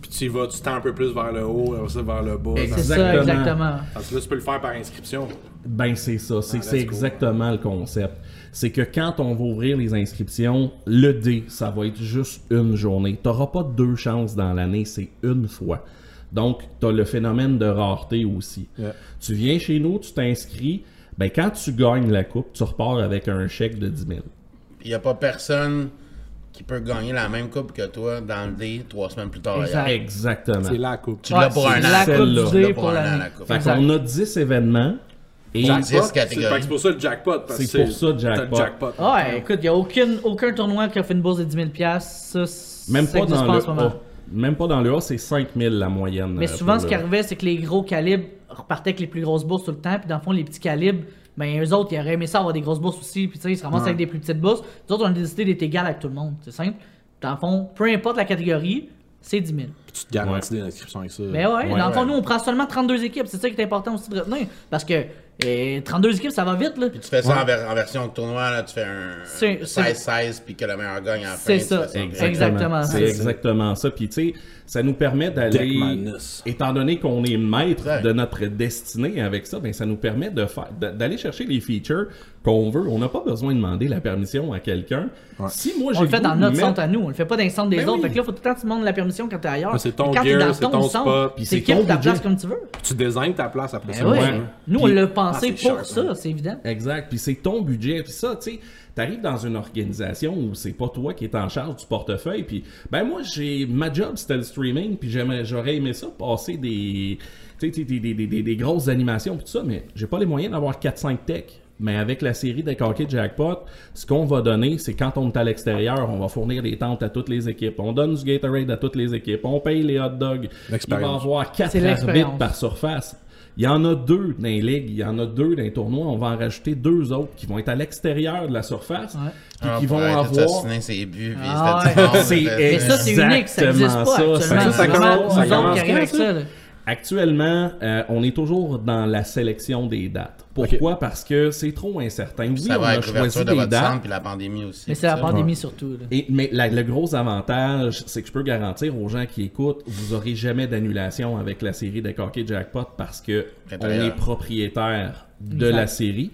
Puis tu y vas, tu tends un peu plus vers le haut, vers le bas. C'est Exactement. ça, exactement. Parce que là, tu peux le faire par inscription. Ben c'est ça, c'est Ah, exactement le concept. C'est que quand on va ouvrir les inscriptions, le dé, ça va être juste une journée. T'auras pas deux chances dans l'année, c'est une fois. Donc, tu as le phénomène de rareté aussi. Yeah. Tu viens chez nous, tu t'inscris, ben quand tu gagnes la coupe, tu repars avec un chèque de 10 000. Il n'y a pas personne qui peut gagner la même coupe que toi dans le dé trois semaines plus tard. Exact. Exactement. C'est la coupe. Tu l'as pour un an. La coupe Tu l'as pour pour un an, la coupe. Fait qu'on a 10 événements et Jackpot, Dix c'est pour ça le jackpot. C'est pour ça le jackpot. jackpot. Ouais, écoute, il n'y a aucun, aucun tournoi qui a fait une bourse de 10 000 Ça, c- même pas dans le. A. Même pas dans le A, c'est 5000 la moyenne. Mais euh, souvent, ce qui arrivait, c'est que les gros calibres repartaient avec les plus grosses bourses tout le temps, puis dans le fond, les petits calibres, ben eux autres, ils auraient aimé ça avoir des grosses bourses aussi, puis tu sais, ils se ramassent avec des plus petites bourses. Nous autres, on a décidé d'être égal avec tout le monde, c'est simple. Dans le fond, peu importe la catégorie, c'est 10 000. Tu te garantis des inscriptions avec ça. Mais ouais, Ouais, dans le fond, ouais. nous, on prend seulement 32 équipes, c'est ça qui est important aussi de retenir. Parce que euh, 32 équipes, ça va vite, là. Puis tu fais ça en, ver- en version tournoi, là, tu fais un C'est- c'est- 16-16 puis que le meilleur gagne la fin. C'est ça. en vrai. Exactement. C'est C'est- exactement ça. Puis tu sais, ça nous permet d'aller, étant donné qu'on est maître Ouais. de notre destinée avec ça, ben ça nous permet de faire, de- d'aller chercher les features qu'on veut. On n'a pas besoin de demander la permission à quelqu'un. Si moi j'ai On le fait dans de notre mettre- centre à nous, on le fait pas dans les centres des Ben autres. oui. Fait que là, faut tout le temps que tu demandes la permission quand t'es ailleurs. C'est ton quand gear, c'est ton ton centre, spot, puis c'est ton ta place comme tu veux. Tu designes ta place après Ben ça. ouais. ouais. Nous, on l'a pensé Ah, pour cher, ça, ça. c'est évident. Exact. Puis c'est ton budget. Puis ça, tu sais, t'arrives dans une organisation où c'est pas toi qui es en charge du portefeuille. Puis, ben moi, j'ai ma job, c'était le streaming. Puis j'aimerais- j'aurais aimé ça passer des, tu sais, des, des, des, des- des grosses animations. Puis tout ça, mais j'ai pas les moyens d'avoir 4-5 techs. Mais avec la série des hockey jackpot, ce qu'on va donner, c'est quand on est à l'extérieur, on va fournir des tentes à toutes les équipes. On donne du Gatorade à toutes les équipes. On paye les hot dogs. Il va y avoir 4 C'est l'expérience. arbitres par surface. Il y en a deux dans les ligues, il y en a deux dans les tournois. On va en rajouter deux autres qui vont être à l'extérieur de la surface, Ouais. puis Ah, qui vont avoir. ses buts, Ah ouais. C'est Mais ça, c'est unique, ça existe exactement pas ça. Ça, ça C'est vraiment commence- ça commence avec ça. là. Actuellement, euh, on est toujours dans la sélection des dates. Pourquoi? Parce que c'est trop incertain. Oui, Ça on a choisi de des votre dates. centre puis la pandémie aussi. Mais c'est la pandémie surtout. là. Et, mais la- le gros avantage, c'est que je peux garantir aux gens qui écoutent, vous aurez jamais d'annulation avec la série de hockey jackpot parce que on est propriétaire de Exact. la série,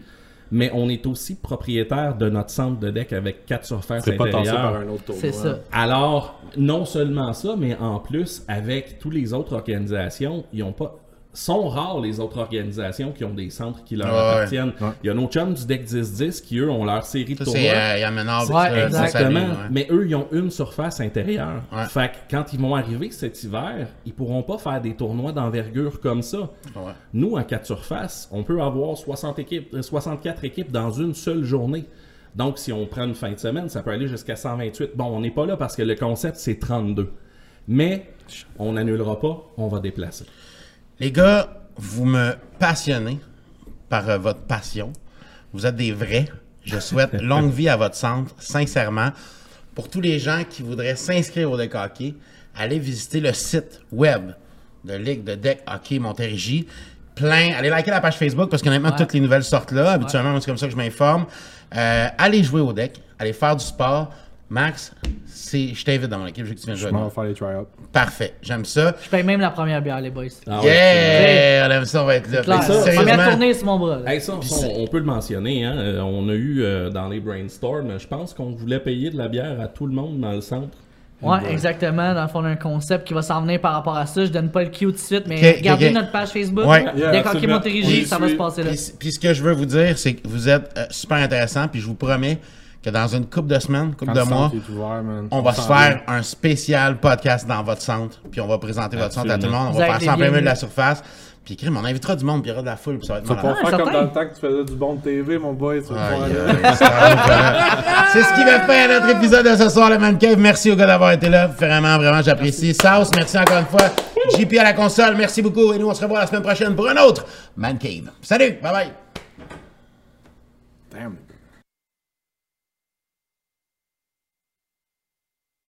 mais on est aussi propriétaire de notre centre de deck avec quatre surfaces C'est pas tassé intérieures. par un autre tournoi. C'est ça. Alors, non seulement ça, mais en plus, avec toutes les autres organisations, ils ont pas sont rares les autres organisations qui ont des centres qui leur Ouais, appartiennent. Il y a nos chums du deck 10-10 qui, eux, ont leur série de tournois. c'est euh, Yann Ménard. Ouais, Exactement. Mais eux, ils ont une surface intérieure. Ouais. Fait que quand ils vont arriver cet hiver, ils pourront pas faire des tournois d'envergure comme ça. Ouais. Nous, en quatre surfaces, on peut avoir 60 équipes, euh, 64 équipes dans une seule journée. Donc, si on prend une fin de semaine, ça peut aller jusqu'à 128. Bon, on n'est pas là parce que le concept, c'est 32. Mais on n'annulera pas, on va déplacer. Les gars, vous me passionnez par euh, votre passion. Vous êtes des vrais. Je souhaite longue vie à votre centre, sincèrement. Pour tous les gens qui voudraient s'inscrire au deck hockey, allez visiter le site web de Ligue de deck hockey Montérégie. Plein. Allez liker la page Facebook parce qu'honnêtement, Ouais. toutes les nouvelles sortent là. Habituellement, c'est comme ça que je m'informe. Euh, allez jouer au deck. Allez faire du sport. Max, c'est, je t'invite dans mon équipe. Je veux que tu viennes jouer Je vais faire les try-outs. Parfait. J'aime ça. Je paye même la première bière, les boys. Ah ouais, yeah! On aime ça, on va être là. Ça, Première sérieusement, tournée, c'est mon bras. là. Hey, ça, ça, on, peut le mentionner. Hein? Euh, On a eu euh, dans les brainstorms, je pense qu'on voulait payer de la bière à tout le monde dans le centre. Ouais, exactement. Dans le fond, on a un concept qui va s'en venir par rapport à ça. Je donne pas le cue tout de suite, mais Ok, regardez notre page Facebook. Ouais. Yeah, absolument. Montérégie, ça va se passer là. Puis, puis ce que je veux vous dire, c'est que vous êtes euh, super intéressant, puis je vous promets que dans une couple de semaines, couple Quand de mois, ouvert, on va se faire un spécial podcast dans votre centre, puis on va présenter votre centre à tout le monde. On Vous va faire ça en plein milieu de la surface. Puis crime, on invitera du monde, puis il y aura de la foule, puis ça va être malade. pas faire comme dans le temps que tu faisais du bon de TV, mon boy. C'est ce qui fin à notre épisode de ce soir, le Man Cave. Merci aux gars d'avoir été là. Vraiment, vraiment, j'apprécie. Sauce, merci encore une fois. JP à la console, merci beaucoup. Et nous, on se revoit la semaine prochaine pour un autre Man Cave. Salut, bye bye. Damn.